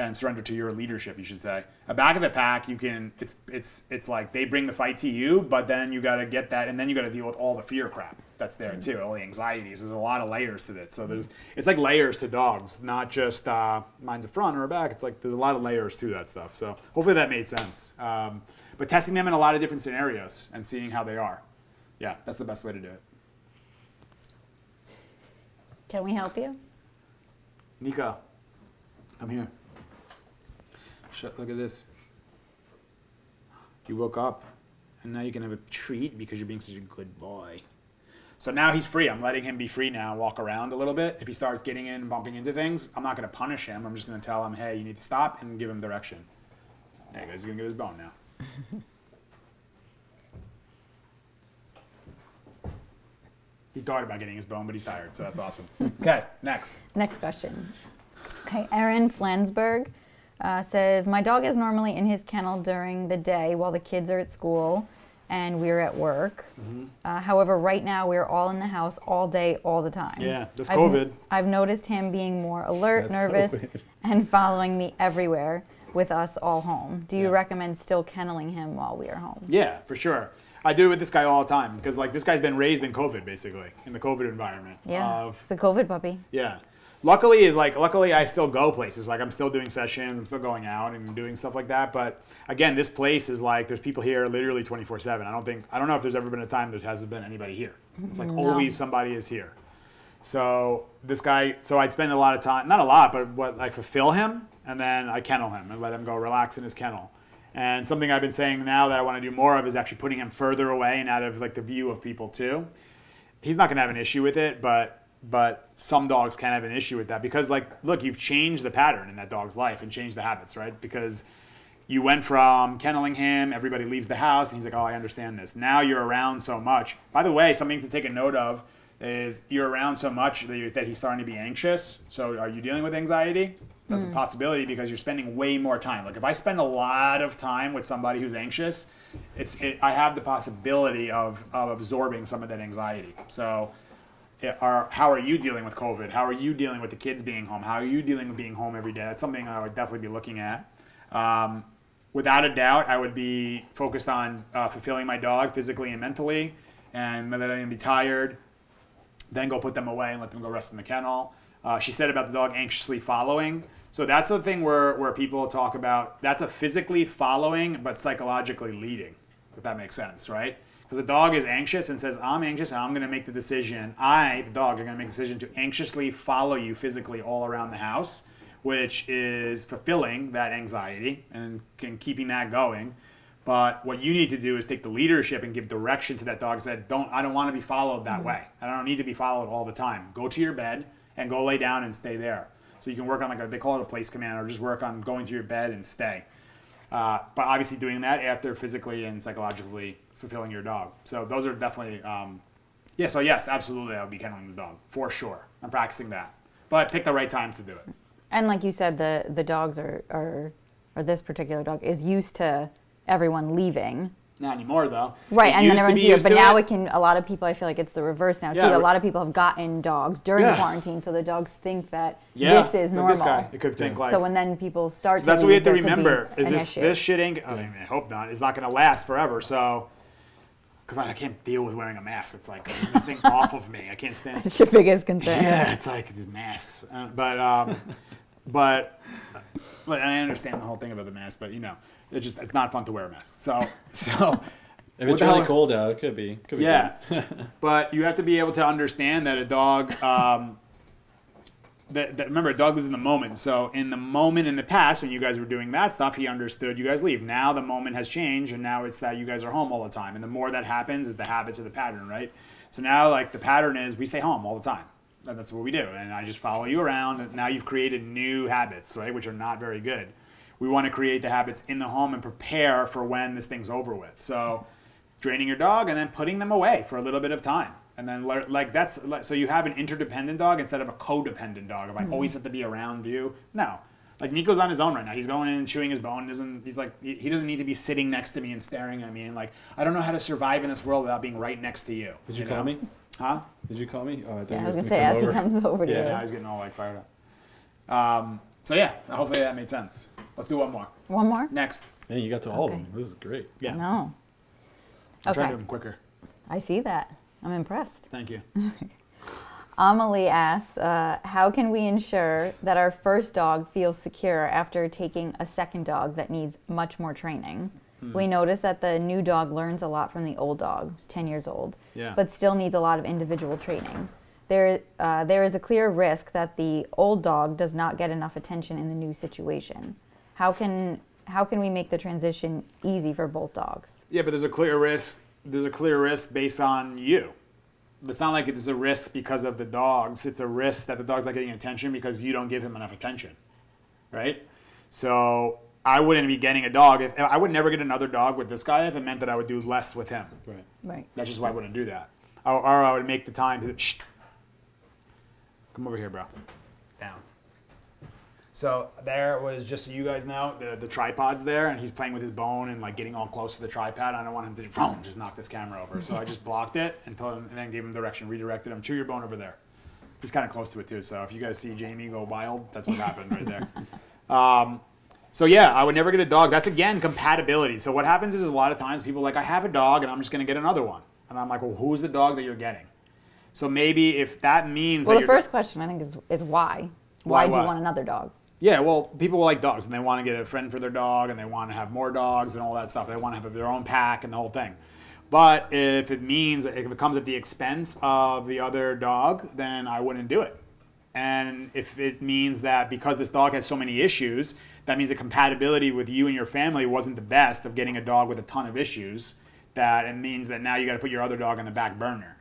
And surrender to your leadership, you should say. A back of the pack, you can. It's it's it's like they bring the fight to you, but then you got to get that, and then you got to deal with all the fear crap that's there too, all the anxieties. There's a lot of layers to it. So there's it's like layers to dogs, not just uh, mine's a front or a back. It's like there's a lot of layers to that stuff. So hopefully that made sense. Um, but testing them in a lot of different scenarios and seeing how they are. Yeah, that's the best way to do it. Can we help you? Nico, I'm here. Shut, look at this. You woke up, and now you can have a treat because you're being such a good boy. So now he's free. I'm letting him be free now, walk around a little bit. If he starts getting in and bumping into things, I'm not going to punish him. I'm just going to tell him, hey, you need to stop and give him direction. There he goes. He's going to get his bone now. [LAUGHS] he thought about getting his bone, but he's tired, so that's awesome. [LAUGHS] Okay, next. Next question. Okay, Aaron Flansburg uh, says My dog is normally in his kennel during the day while the kids are at school and we're at work. Mm-hmm. Uh, however, right now we're all in the house all day, all the time. Yeah, that's I've- COVID. I've noticed him being more alert, That's nervous, COVID. [LAUGHS] and following me everywhere with us all home. Do you Yeah. recommend still kenneling him while we are home? Yeah, for sure. I do it with this guy all the time because like this guy's been raised in COVID basically in the COVID environment. Yeah. Of, It's a COVID puppy. yeah. Luckily is like luckily I still go places. Like I'm still doing sessions, I'm still going out and doing stuff like that. But again, this place is like there's people here literally 24/7. I don't think I don't know if there's ever been a time there hasn't been anybody here. It's like No. always somebody is here. So this guy, so I'd spend a lot of time, not a lot, but what I fulfill him, and then I kennel him and let him go relax in his kennel. And something I've been saying now that I want to do more of is actually putting him further away and out of like the view of people too. He's not gonna have an issue with it, but but some dogs can have an issue with that because like look, you've changed the pattern in that dog's life and changed the habits, right? Because you went from kenneling him, everybody leaves the house, and he's like, oh, I understand this. Now you're around so much. By the way, something to take a note of is you're around so much that, you that he's starting to be anxious. So are you dealing with anxiety? That's a mm. possibility because you're spending way more time. Like if I spend a lot of time with somebody who's anxious, it's it, I have the possibility of, of absorbing some of that anxiety. So are how are you dealing with COVID? How are you dealing with the kids being home? How are you dealing with being home every day? That's something I would definitely be looking at. Um, without a doubt, I would be focused on uh, fulfilling my dog physically and mentally, and letting them be tired. Then go put them away and let them go rest in the kennel. Uh, she said about the dog anxiously following. So that's the thing where, where people talk about that's a physically following but psychologically leading, if that makes sense, right? Because the dog is anxious and says, I'm anxious and I'm going to make the decision. I, the dog, are going to make the decision to anxiously follow you physically all around the house, which is fulfilling that anxiety and, and keeping that going. But what you need to do is take the leadership and give direction to that dog. Said, don't I don't want to be followed that way. I don't need to be followed all the time. Go to your bed and go lay down and stay there. So you can work on like a, they call it a place command, or just work on going to your bed and stay. Uh, but obviously doing that after physically and psychologically fulfilling your dog. So those are definitely, um, yeah. So yes, absolutely, I would be kenneling the dog for sure. I'm practicing that, but pick the right times to do it. And like you said, the the dogs are are or this particular dog is used to everyone leaving. Not anymore though. Right, It and then used to everyone's here. But now it. it can. A lot of people, I feel like it's the reverse now too. Yeah, A lot of people have gotten dogs during Yeah. quarantine, so the dogs think that Yeah, this is like normal. This guy, it could think like. so when then people start, So to that's what we have to there could be remember: is this issue. this shit ain't? I, mean, I hope not. It's not going to last forever. So, because I, I can't deal with wearing a mask. It's like anything [LAUGHS] off of me. I can't stand. It's your biggest concern. Yeah, it's like these masks. Uh, but um, but but I understand the whole thing about the mask. But you know, it just it's not fun to wear a mask. So [LAUGHS] so. If it's really hell- cold out, it could be. Could be Yeah, [LAUGHS] but you have to be able to understand that a dog. Um, that, that remember, dog lives in the moment. So in the moment in the past, when you guys were doing that stuff, he understood you guys leave. Now the moment has changed, and now it's that you guys are home all the time. And the more that happens, is the habit to the pattern, right? So now, like the pattern is, we stay home all the time. And that's what we do. And I just follow you around. And now you've created new habits, right, which are not very good. We want to create the habits in the home and prepare for when this thing's over with. So draining your dog and then putting them away for a little bit of time and then like that's like, so you have an interdependent dog instead of a codependent dog if i always have to be around you no like nico's on his own right now he's going in and chewing his bone doesn't he's like he he doesn't need to be sitting next to me and staring at me and like i don't know how to survive in this world without being right next to you Did you know? call me? huh Did you call me? Oh, I thought Yeah, you I was gonna gonna say come as over. he comes over to Yeah. you. yeah he's getting all like fired up um, so yeah hopefully that made sense let's do one more One more? next Man, you got to all Okay. of them. This is great. yeah No. i'm trying to do them quicker I see that. I'm impressed. thank you [LAUGHS] Amelie asks, uh, how can we ensure that our first dog feels secure after taking a second dog that needs much more training? Hmm. We notice that the new dog learns a lot from the old dog, who's 10 years old, Yeah. but still needs a lot of individual training. There, uh, there is a clear risk that the old dog does not get enough attention in the new situation. How can, how can we make the transition easy for both dogs? Yeah, but there's a clear risk. There's a clear risk based on you. It's not like it's a risk because of the dogs. It's a risk that the dog's not getting attention because you don't give him enough attention, right? So I wouldn't be getting a dog if I would never get another dog with this guy if it meant that I would do less with him. Right. Right. That's just why I wouldn't do that. Or, or I would make the time to shh. Come over here, bro. Down. So there was just so you guys know the, the tripod's there, and he's playing with his bone and like getting all close to the tripod. I don't want him to vroom, just knock this camera over, so I just blocked it and told him, and then gave him direction, redirected him. Chew your bone over there. He's kind of close to it too. So if you guys see Jamie go wild, that's what happened right there. [LAUGHS] Um, so yeah, I would never get a dog. That's again compatibility. So what happens is a lot of times people are like, I have a dog and I'm just gonna get another one, and I'm like, well, who's the dog that you're getting? So maybe if that means Well, that the first question I think is, is why? Why Why, do you want another dog? Yeah, well, people like dogs and they want to get a friend for their dog and they want to have more dogs and all that stuff. They want to have their own pack and the whole thing. But if it means if it comes at the expense of the other dog, then I wouldn't do it. And if it means that because this dog has so many issues, that means the compatibility with you and your family wasn't the best of getting a dog with a ton of issues, that it means that now you got to put your other dog on the back burner.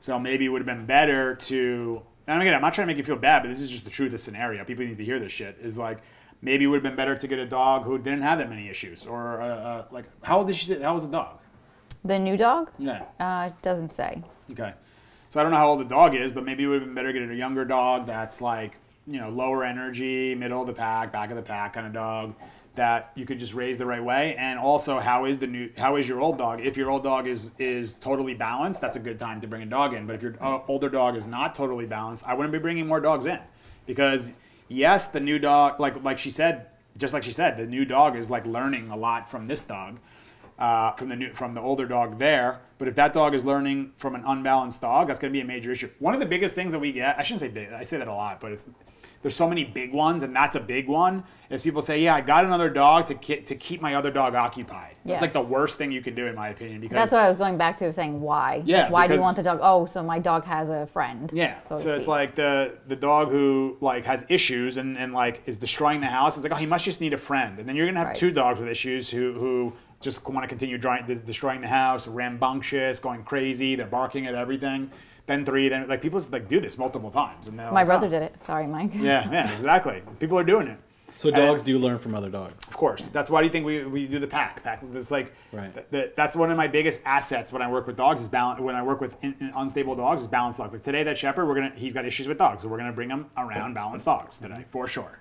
So maybe it would have been better to. And again, I'm not trying to make you feel bad, but this is just the truth of the scenario. People need to hear this shit. Is like maybe it would have been better to get a dog who didn't have that many issues, or uh, uh, like how old is she? How was the dog? The new dog? Yeah. Uh, it doesn't say. Okay. So I don't know how old the dog is, but maybe it would have been better to get a younger dog that's like, you know, lower energy, middle of the pack, back of the pack kind of dog that you could just raise the right way. And also, how is the new how is your old dog? If your old dog is is totally balanced, that's a good time to bring a dog in. But if your uh, older dog is not totally balanced, I wouldn't be bringing more dogs in because yes, the new dog like like she said, just like she said, the new dog is like learning a lot from this dog. uh, from the new from the older dog there. But if that dog is learning from an unbalanced dog, that's going to be a major issue. One of the biggest things that we get, I shouldn't say big, I say that a lot, but it's there's so many big ones, and that's a big one. Is people say, "Yeah, I got another dog to ki- to keep my other dog occupied." It's like the worst thing you can do, in my opinion. Because That's what I was going back to saying why. Yeah, Why do you want the dog? Oh, so my dog has a friend. Yeah. so So, it's like the the dog who like has issues and, and like is destroying the house. It's like oh he must just need a friend. And then you're gonna have Right. two dogs with issues who who just want to continue destroying the house, rambunctious, going crazy, they're barking at everything. Then three, then like people just like do this multiple times. And they're my like, brother oh. did it. Sorry, Mike. Yeah, yeah, [LAUGHS] exactly. People are doing it. So dogs do learn from other dogs. Of course. That's why do you think we, we do the pack? Pack. It's like Right. th- th- that's one of my biggest assets when I work with dogs is balance. When I work with in, in unstable dogs is balanced dogs. Like today, that shepherd, we're gonna he's got issues with dogs, so we're gonna bring him around balanced dogs today mm-hmm. for sure.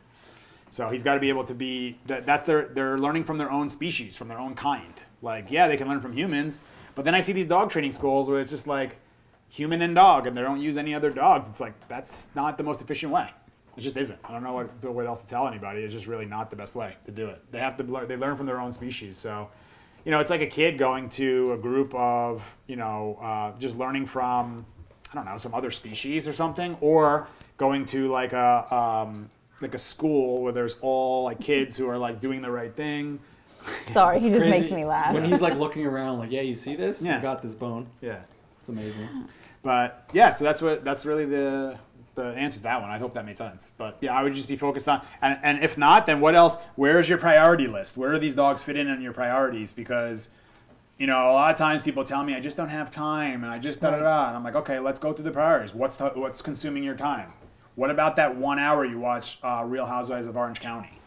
So he's got to be able to be. That, that's their they're learning from their own species, from their own kind. Like yeah, they can learn from humans, but then I see these dog training schools where it's just like human and dog, and they don't use any other dogs. It's like that's not the most efficient way. It just isn't. I don't know what, what else to tell anybody. It's just really not the best way to do it. They have to learn. They learn from their own species. So, you know, it's like a kid going to a group of you know uh, just learning from I don't know some other species or something, or going to like a um, like a school where there's all like kids who are like doing the right thing. Sorry, [LAUGHS] he just Crazy. makes me laugh. When he's like looking around, like, yeah, you see this? Yeah. I got this bone. Yeah. It's amazing. But yeah, so that's what that's really the the answer to that one. I hope that made sense. But yeah, I would just be focused on and, and if not, then what else? Where is your priority list? Where do these dogs fit in on your priorities? Because you know, a lot of times people tell me I just don't have time and I just da da da, and I'm like, okay, let's go through the priorities. What's the, what's consuming your time? What about that one hour you watch uh, Real Housewives of Orange County?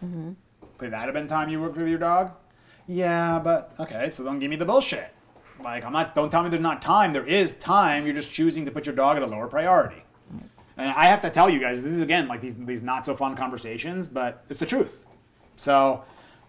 Could that have been time you worked with your dog? Yeah, but okay, so don't give me the bullshit. Like I'm not. Don't tell me there's not time. There is time. You're just choosing to put your dog at a lower priority. And I have to tell you guys, this is again like these these not so fun conversations, but it's the truth. So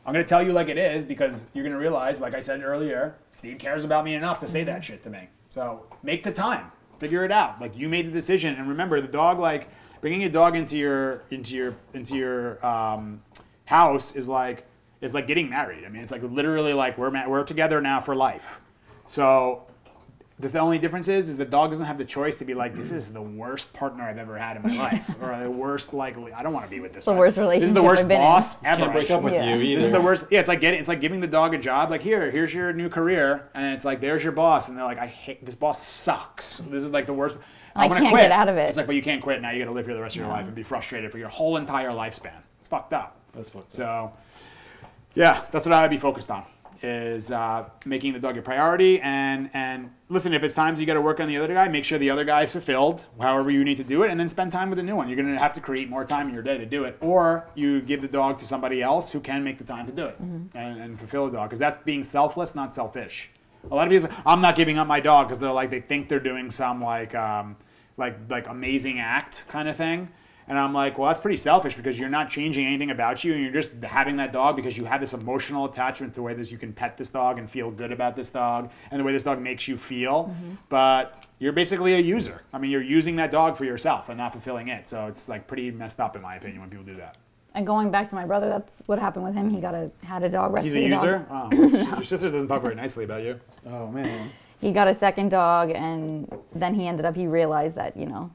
I'm gonna tell you like it is because you're gonna realize, like I said earlier, Steve cares about me enough to say that shit to me. So make the time, figure it out. Like you made the decision, and remember the dog. Like bringing a dog into your into your into your um, house is like is like getting married. I mean, it's like literally like we're ma- we're together now for life. So the only difference is, is the dog doesn't have the choice to be like, this is the worst partner I've ever had in my [LAUGHS] life, or the worst like I don't want to be with this. the one. worst relationship. This is the worst I've been in. boss ever. Can't break up with Yeah. you either. This is the worst. Yeah, it's like getting. It's like giving the dog a job. Like here, here's your new career, and it's like there's your boss, and they're like, I hate this boss sucks. This is like the worst. I I'm gonna can't quit. get out of it. It's like, but you can't quit now. You got to live here the rest of your life and be frustrated for your whole entire lifespan. It's fucked up. That's fucked up. So, yeah, that's what I would be focused on is uh, making the dog a priority. And and listen, if it's times you got to work on the other guy, make sure the other guy is fulfilled, however you need to do it, and then spend time with the new one. You're gonna have to create more time in your day to do it, or you give the dog to somebody else who can make the time to do it and, and fulfill the dog, because that's being selfless, not selfish. A lot of people say, I'm not giving up my dog because they're like they think they're doing some like um, like like amazing act kind of thing. And I'm like, well, that's pretty selfish because you're not changing anything about you, and you're just having that dog because you have this emotional attachment to the way this you can pet this dog and feel good about this dog, and the way this dog makes you feel. Mm-hmm. But you're basically a user. I mean, you're using that dog for yourself and not fulfilling it. So it's like pretty messed up in my opinion when people do that. And going back to my brother, that's what happened with him. He got a had a dog He's rescue. a dog. user. Oh, your sister doesn't talk very nicely about you. Oh [LAUGHS] man. He got a second dog, and then he ended up. He realized that you know,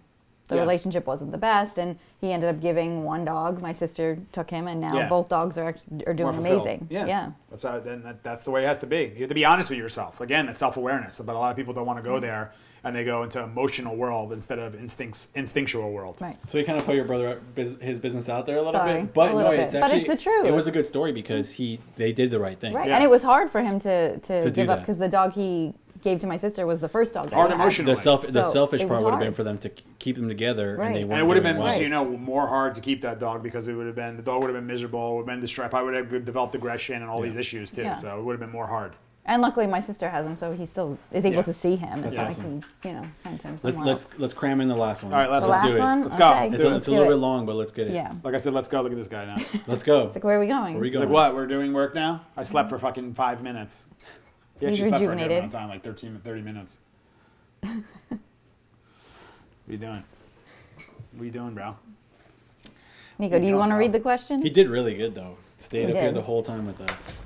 the Yeah. relationship wasn't the best, and he ended up giving one dog. My sister took him, and now Yeah. both dogs are are doing amazing. Yeah. yeah. That's how. Then that, that's the way it has to be. You have to be honest with yourself. Again, that's self awareness. But a lot of people don't want to Mm-hmm. go there, and they go into emotional world instead of instincts, instinctual world. Right. So you kind of put your brother bus- his business out there a little Sorry, bit, but a little no, bit. it's But actually it's the truth. It was a good story because he they did the right thing. Right. Yeah. And it was hard for him to to, To give up because the dog he gave to my sister was the first dog. Hard he emotional. The self the So, selfish it was part would have been for them to keep them together, Right. and they And And it would have been, well. just, you know, more hard to keep that dog because it would have been the dog would have been miserable, would have been distraught, probably would have developed aggression and all Yeah. these issues too. Yeah. So it would have been more hard. And luckily, my sister has him, so he still is able Yeah. to see him. It's That's not awesome. like he, you know, sent him Let's let's else. let's cram in the last one. All right, let's, The let's last do it. one? Let's go. Okay. It's Do a, it. It's a little it. bit long, but let's get it. Yeah. Like I said, let's go. Look at this guy now. Let's go. It's like, where are we going? Where we He's going? like, what? We're doing work now? I slept for fucking five minutes. He He's actually slept for a good rejuvenated. amount of time, like 13, 30 minutes. [LAUGHS] what are you doing? What are you doing, bro? Nico, do you want to read the question? He did really good though. Stayed He up here did. the whole time with us.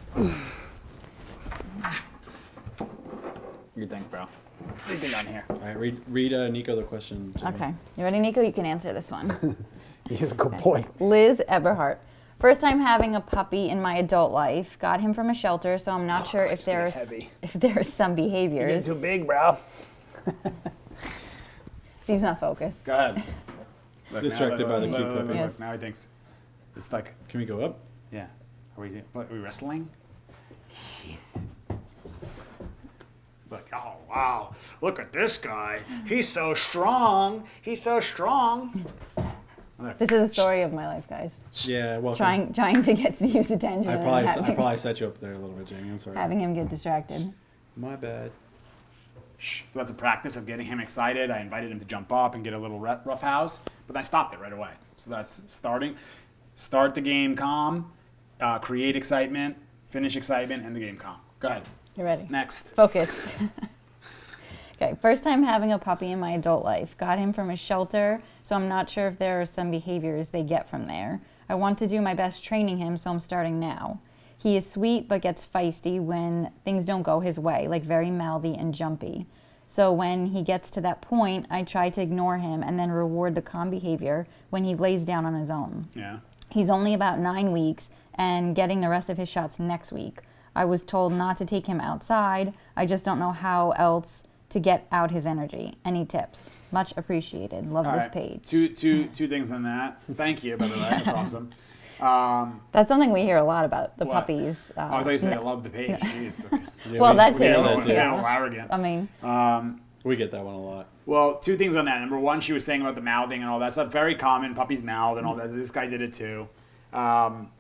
you think, bro? What do you think on here? All right, read read uh, Nico the question. Jimmy. Okay. You ready, Nico? You can answer this one. [LAUGHS] He's a good boy. Liz Eberhardt. First time having a puppy in my adult life. Got him from a shelter, so I'm not oh, sure if it's getting there's heavy. [LAUGHS] if there are some You're behaviors. too big, bro. [LAUGHS] Steve's not focused. Go ahead. [LAUGHS] Look, Distracted now, by the look, cute look, look, puppy. look, Yes. Now he thinks it's like, Can we go up? yeah. Are we? What, are we wrestling? Look, oh wow! Look at this guy. He's so strong. He's so strong. Look. This is a story of my life, guys. Yeah. Well, Trying trying to get Steve's attention I and probably I probably set you up there a little bit, Jamie. I'm sorry. having him get distracted. My bad. Shh. So that's a practice of getting him excited. I invited him to jump up and get a little ru- rough house, but I stopped it right away. So that's starting. Start the game calm, uh, create excitement, finish excitement, and the game calm. Go ahead. You're ready? Next. Focus. [LAUGHS] okay, first time having a puppy in my adult life. Got him from a shelter, so I'm not sure if there are some behaviors they get from there. I want to do my best training him, so I'm starting now. He is sweet but gets feisty when things don't go his way, like very mouthy and jumpy. So when he gets to that point, I try to ignore him and then reward the calm behavior when he lays down on his own. Yeah. He's only about nine weeks and getting the rest of his shots next week. I was told not to take him outside. I just don't know how else to get out his energy. Any tips? Much appreciated. Love All this right. page. Two, two, two things on that. Thank you, by the way. That's [LAUGHS] awesome. Um, That's something we hear a lot about the What? puppies. Uh, oh, I thought you said I love the page. Jeez. [LAUGHS] Okay. Yeah, Well, we- that's we it. get a that little, too. Yeah. arrogant. I mean, Um, We get that one a lot. Well, two things on that. Number one, she was saying about the mouthing and all that stuff. Very common. Puppies mouth and all that. This guy did it too. Um,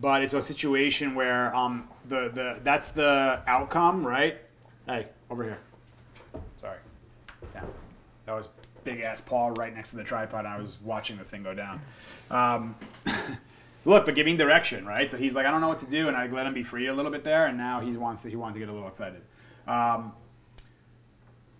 but it's a situation where um, the, the that's the outcome, right? Hey, over here. That was big ass paw right next to the tripod. I was watching this thing go down. Um, [COUGHS] look, but giving direction, right? So he's like, I don't know what to do, and I let him be free a little bit there, and now he wants to he wants to get a little excited. Um,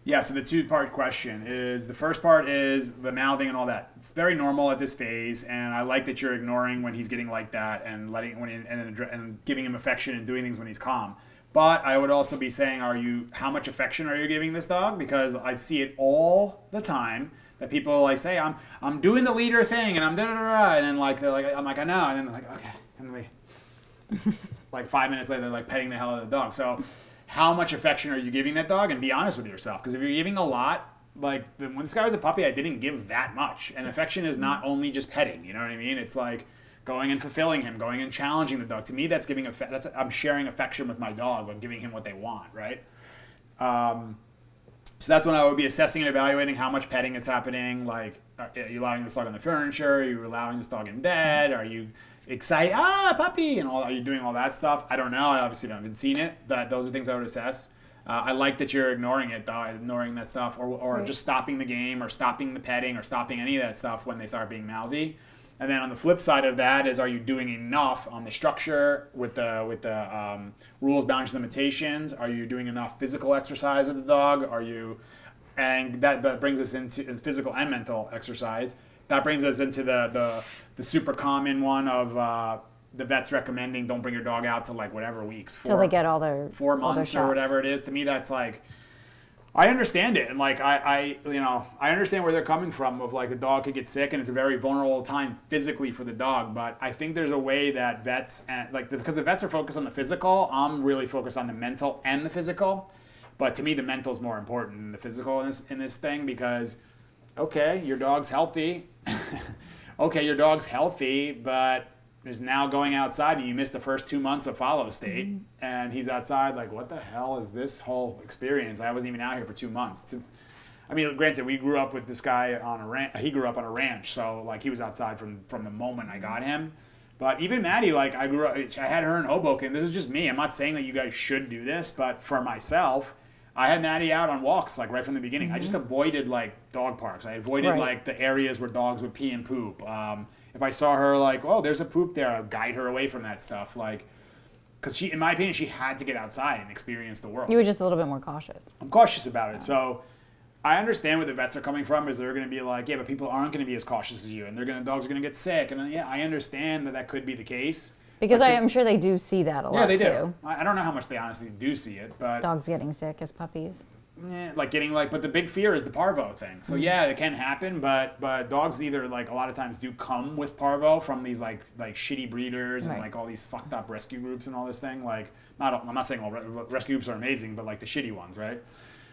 yeah, so the two part question is the first part is the mouthing and all that. It's very normal at this phase, and I like that you're ignoring when he's getting like that and letting when he, and, and giving him affection and doing things when he's calm. But I would also be saying, are you how much affection are you giving this dog? Because I see it all the time that people like say, I'm I'm doing the leader thing and I'm da da da, da," and then like they're like I'm like I know, and then they're like okay, and they [LAUGHS] like five minutes later, they're like petting the hell out of the dog. So, how much affection are you giving that dog? And be honest with yourself, because if you're giving a lot, like when this guy was a puppy, I didn't give that much. And affection is mm-hmm. not only just petting. You know what I mean? It's like going and fulfilling him, going and challenging the dog. To me, that's giving affe- that's I'm sharing affection with my dog, or giving him what they want, right? Um, so that's when I would be assessing and evaluating how much petting is happening. Like, are you allowing this dog on the furniture? Are you allowing this dog in bed? Are you excited? Ah, puppy! And all, are you doing all that stuff? I don't know. I obviously haven't seen it. But those are things I would assess. Uh, I like that you're ignoring it, though, ignoring that stuff, or, or Right. just stopping the game, or stopping the petting, or stopping any of that stuff when they start being mouthy. And then on the flip side of that is, are you doing enough on the structure with the with the um, rules, boundaries, limitations? Are you doing enough physical exercise with the dog? Are you, and that, that brings us into physical and mental exercise. That brings us into the the, the super common one of uh, the vets recommending don't bring your dog out to like whatever weeks, till they get all their four all their months or whatever it is. To me, that's like, I understand it, and like I, I, you know, I understand where they're coming from. Of like the dog could get sick, and it's a very vulnerable time physically for the dog. But I think there's a way that vets and like because the vets are focused on the physical, I'm really focused on the mental and the physical. But to me, the mental is more important than the physical in this in this thing because, okay, your dog's healthy. [LAUGHS] okay, your dog's healthy, but is now going outside and you missed the first two months of follow state and he's outside like what the hell is this whole experience i wasn't even out here for two months to, i mean granted we grew up with this guy on a ranch he grew up on a ranch so like he was outside from from the moment i got him but even maddie like i grew up i had her in hoboken this is just me i'm not saying that you guys should do this but for myself I had Maddie out on walks like right from the beginning. I just avoided like dog parks. I avoided Right. like the areas where dogs would pee and poop. Um, if I saw her like, oh, there's a poop there, I'd guide her away from that stuff. Like, because she, in my opinion, she had to get outside and experience the world. You were just a little bit more cautious. I'm cautious about it. So I understand where the vets are coming from. Is they're going to be like, yeah, but people aren't going to be as cautious as you, and they're going to dogs are going to get sick. And uh, yeah, I understand that that could be the case. Because I am sure they do see that a lot yeah, they too. do. I I don't know how much they honestly do see it, but Dogs getting sick as puppies. Eh, like getting like, but the big fear is the parvo thing. So yeah, it can happen, but but dogs either like a lot of times do come with parvo from these like like shitty breeders and Right. like all these fucked up rescue groups and all this thing. Like not all- I'm not saying all re- rescue groups are amazing, but like the shitty ones, right?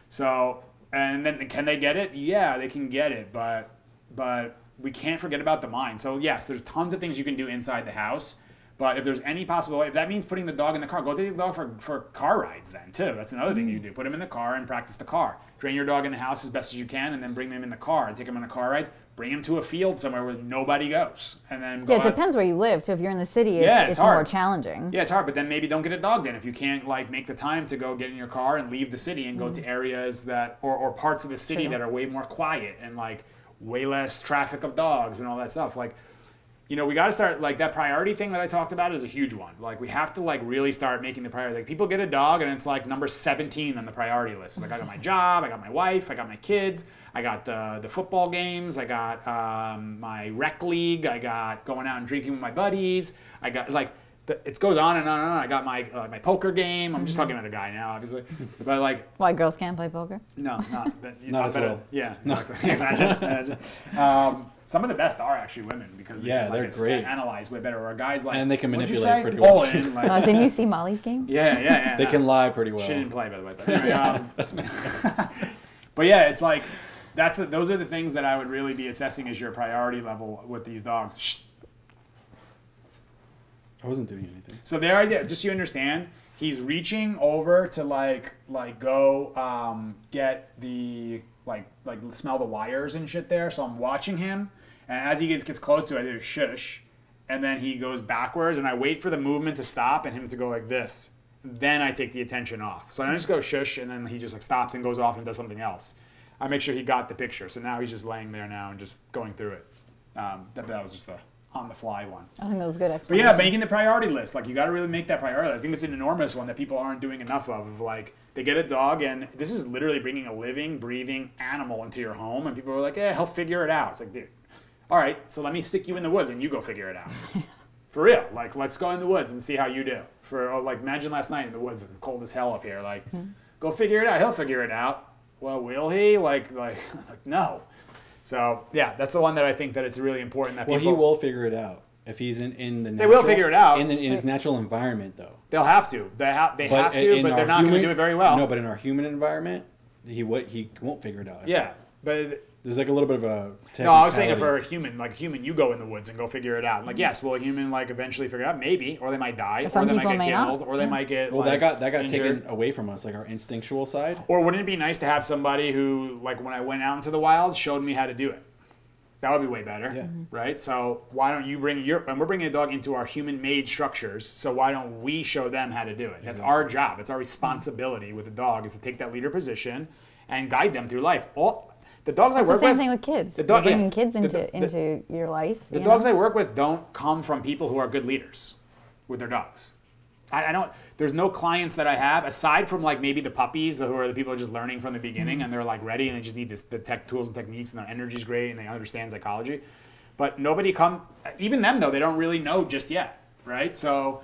So and then can they get it? Yeah, they can get it, but but we can't forget about the mind. So yes, there's tons of things you can do inside the house. But if there's any possible way, if that means putting the dog in the car, go take the dog for, for car rides then too. That's another thing you mm. do. Put him in the car and practice the car. Train your dog in the house as best as you can, and then bring them in the car and take them on a car ride. Bring him to a field somewhere where nobody goes, and then go Yeah, it out- depends where you live too. If you're in the city, it's, Yeah, it's it's more challenging. Yeah, it's hard, but then maybe don't get a dog then if you can't like make the time to go get in your car and leave the city and go mm. to areas that or, or parts of the city True. that are way more quiet and like way less traffic of dogs and all that stuff. Like, you know, we got to start like that priority thing that I talked about is a huge one. Like, we have to like really start making the priority. Like, people get a dog and it's like number 17 on the priority list. It's like I got my [LAUGHS] job, I got my wife, I got my kids, I got the the football games, I got um, my rec league, I got going out and drinking with my buddies, I got like. It goes on and on and on. I got my uh, my poker game. I'm just talking about a guy now, obviously, [LAUGHS] but like Why girls can't play poker? no, not that, [LAUGHS] Not as better- well. Yeah, exactly. imagine, imagine. Um, some of the best are actually women because they Yeah, can, like, they're it's- great. analyze way better. Or guys like And they can what'd you manipulate pretty well, All [LAUGHS] too. like, Uh, didn't you see Molly's game? yeah, yeah, yeah. They no. can lie pretty well. She didn't play by the way, but anyway, [LAUGHS] um, [LAUGHS] but yeah, it's like that's the, those are the things that I would really be assessing as your priority level with these dogs. Shh. I wasn't doing anything. So their idea, just so you understand, he's reaching over to like like go um, get the like like smell the wires and shit there. So I'm watching him, and as he gets gets close to it, I do shush, and then he goes backwards, and I wait for the movement to stop and him to go like this. Then I take the attention off. So I just go shush, and then he just like stops and goes off and does something else. I make sure he got the picture. So now he's just laying there now and just going through it. Um, that, that was just the on the fly one. I think that was a good But yeah, making the priority list. Like you got to really make that priority. I think it's an enormous one that people aren't doing enough of. Of like they get a dog, and this is literally bringing a living, breathing animal into your home, and people are like, "Yeah, he'll figure it out." It's like, dude, all right, so let me stick you in the woods, and you go figure it out. [LAUGHS] For real, like let's go in the woods and see how you do. For oh, like imagine last night in the woods, it's cold as hell up here. Like, hmm. go figure it out. He'll figure it out. Well, will he? Like, like, [LAUGHS] like no. So yeah, that's the one that I think that it's really important that Well, people he will figure it out if he's in in the. They will figure it out. in, the, in his natural environment, though. They'll have to. They have. They have to, but they're not going to do it very well. No, but in our human environment, he what he won't figure it out. yeah, but there's like a little bit of a. no, I was saying if for a human, like a human, you go in the woods and go figure it out. Like mm-hmm. yes, will a human like eventually figure it out? Maybe, or they might die, or they might get may not. killed, or they might get. Well, like, that got that got injured. taken away from us, like our instinctual side. Or wouldn't it be nice to have somebody who, like, when I went out into the wild, showed me how to do it? That would be way better, Yeah. Mm-hmm. right? So why don't you bring your? And we're bringing a dog into our human-made structures. So why don't we show them how to do it? That's our job. It's our mm-hmm. responsibility with the dog is to take that leader position and guide them through life. All the dogs I It's the same with, thing with kids. the dog- bringing yeah. kids The- into the- into your life. the you dogs know? I work with don't come from people who are good leaders with their dogs. I, I don't. There's no clients that I have aside from like maybe the puppies who are the people who are just learning from the beginning mm-hmm. and they're like ready and they just need this, the tech tools and techniques and their energy's great and they understand psychology. But nobody come. Even them though they don't really know just yet, right? So.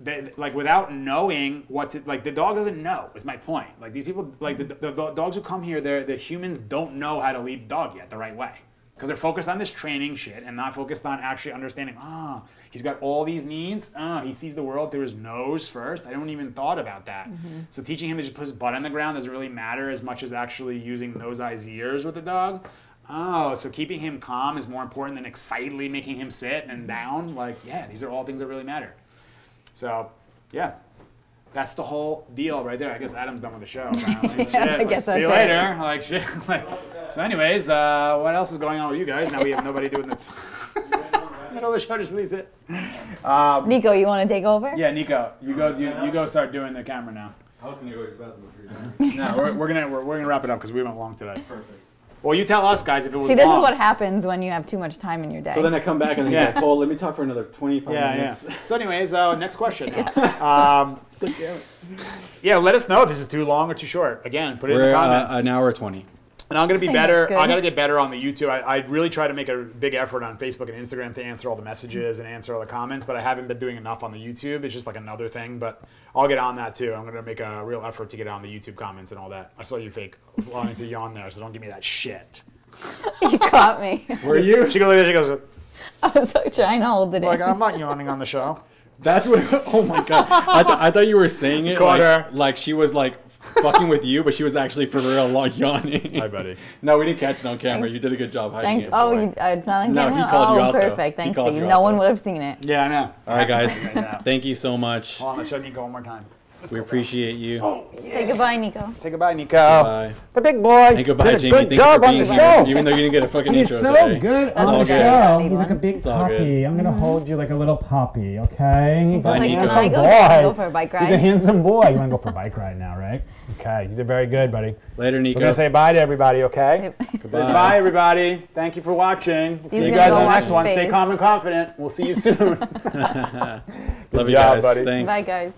They, like without knowing what to like the dog doesn't know is my point. Like these people like the, the, the dogs who come here they're the humans don't know how to lead the dog yet the right way. Because they're focused on this training shit and not focused on actually understanding ah he's got all these needs. Ah he sees the world through his nose first. I don't even thought about that. So teaching him to just put his butt on the ground doesn't really matter as much as actually using nose eyes ears with the dog. Oh so keeping him calm is more important than excitedly making him sit and down? Like yeah these are all things that really matter so yeah that's the whole deal right there. I guess Adam's done with the show. [LAUGHS] apparently. Shit, I like, guess see you that's it. later. Like shit. [LAUGHS] Like, so, anyways, uh, what else is going on with you guys? Now we have nobody doing the [LAUGHS] middle of the show. Just leaves it. Um, Nico, you want to take over? yeah, Nico, you go. You, you go. Start doing the camera now. I was gonna go to the bathroom. No, we're, we're gonna we're, we're gonna wrap it up because we went long today. Perfect. Well, you tell us guys if it was See, this long. is what happens when you have too much time in your day. So then I come back and then Yeah. yeah. Cole, let me talk for another 25 Yeah, minutes. yeah. So, anyways, uh, next question. [LAUGHS] Um, [LAUGHS] yeah, let us know if this is too long or too short. Again, put it in We're the uh, an hour 20. And I'm gonna be better. I gotta get better on the YouTube. I, I really try to make a big effort on Facebook and Instagram to answer all the messages and answer all the comments, but I haven't been doing enough on the YouTube. It's just like another thing, but I'll get on that too. I'm gonna make a real effort to get on the YouTube comments and all that. I saw you fake wanting to yawn there, so don't give me that shit. [LAUGHS] you caught me. Were you? She goes. She goes. [LAUGHS] I was like trying to hold it Like in. I'm not yawning on the show. That's what. [LAUGHS] Oh my god! I, th- I thought you were saying it like, like she was like fucking with you, but she was actually for real [LAUGHS] long yawning. Hi, buddy. No, we didn't catch it on camera. You did a good job hiding Thanks. it. Oh, you, uh, it's not on No, he called oh, you out, though. perfect. He Thanks, called Steve. you No out, one though. would have seen it. Yeah, I know. All right, guys. [LAUGHS] Thank you so much. Hold on, let's show Nico one more time. We appreciate you. Say goodbye, Nico. Say goodbye, Nico. Bye. The big boy. And goodbye, Did a Jamie. Good Thank job you for on the being show. here, even though you didn't get a fucking You're intro so today. good That's on all the good. show. Anyone. He's like a big It's all good. puppy. I'm gonna mm-hmm. hold you like a little puppy, okay? Bye, Like, Nico. can I Handsome go, boy. can I go for a bike ride? He's a ride? handsome boy. You wanna go for a bike ride now, right? Okay, you did very good, buddy. Later, Nico. We're gonna say bye to everybody, okay? Goodbye. Bye, everybody. Thank you for watching. We'll see Steve's you gonna guys go on the wash next his one. Stay face. calm and confident. We'll see you soon. [LAUGHS] [LAUGHS] [LAUGHS] Love you job, guys. buddy. Thanks. Bye, guys.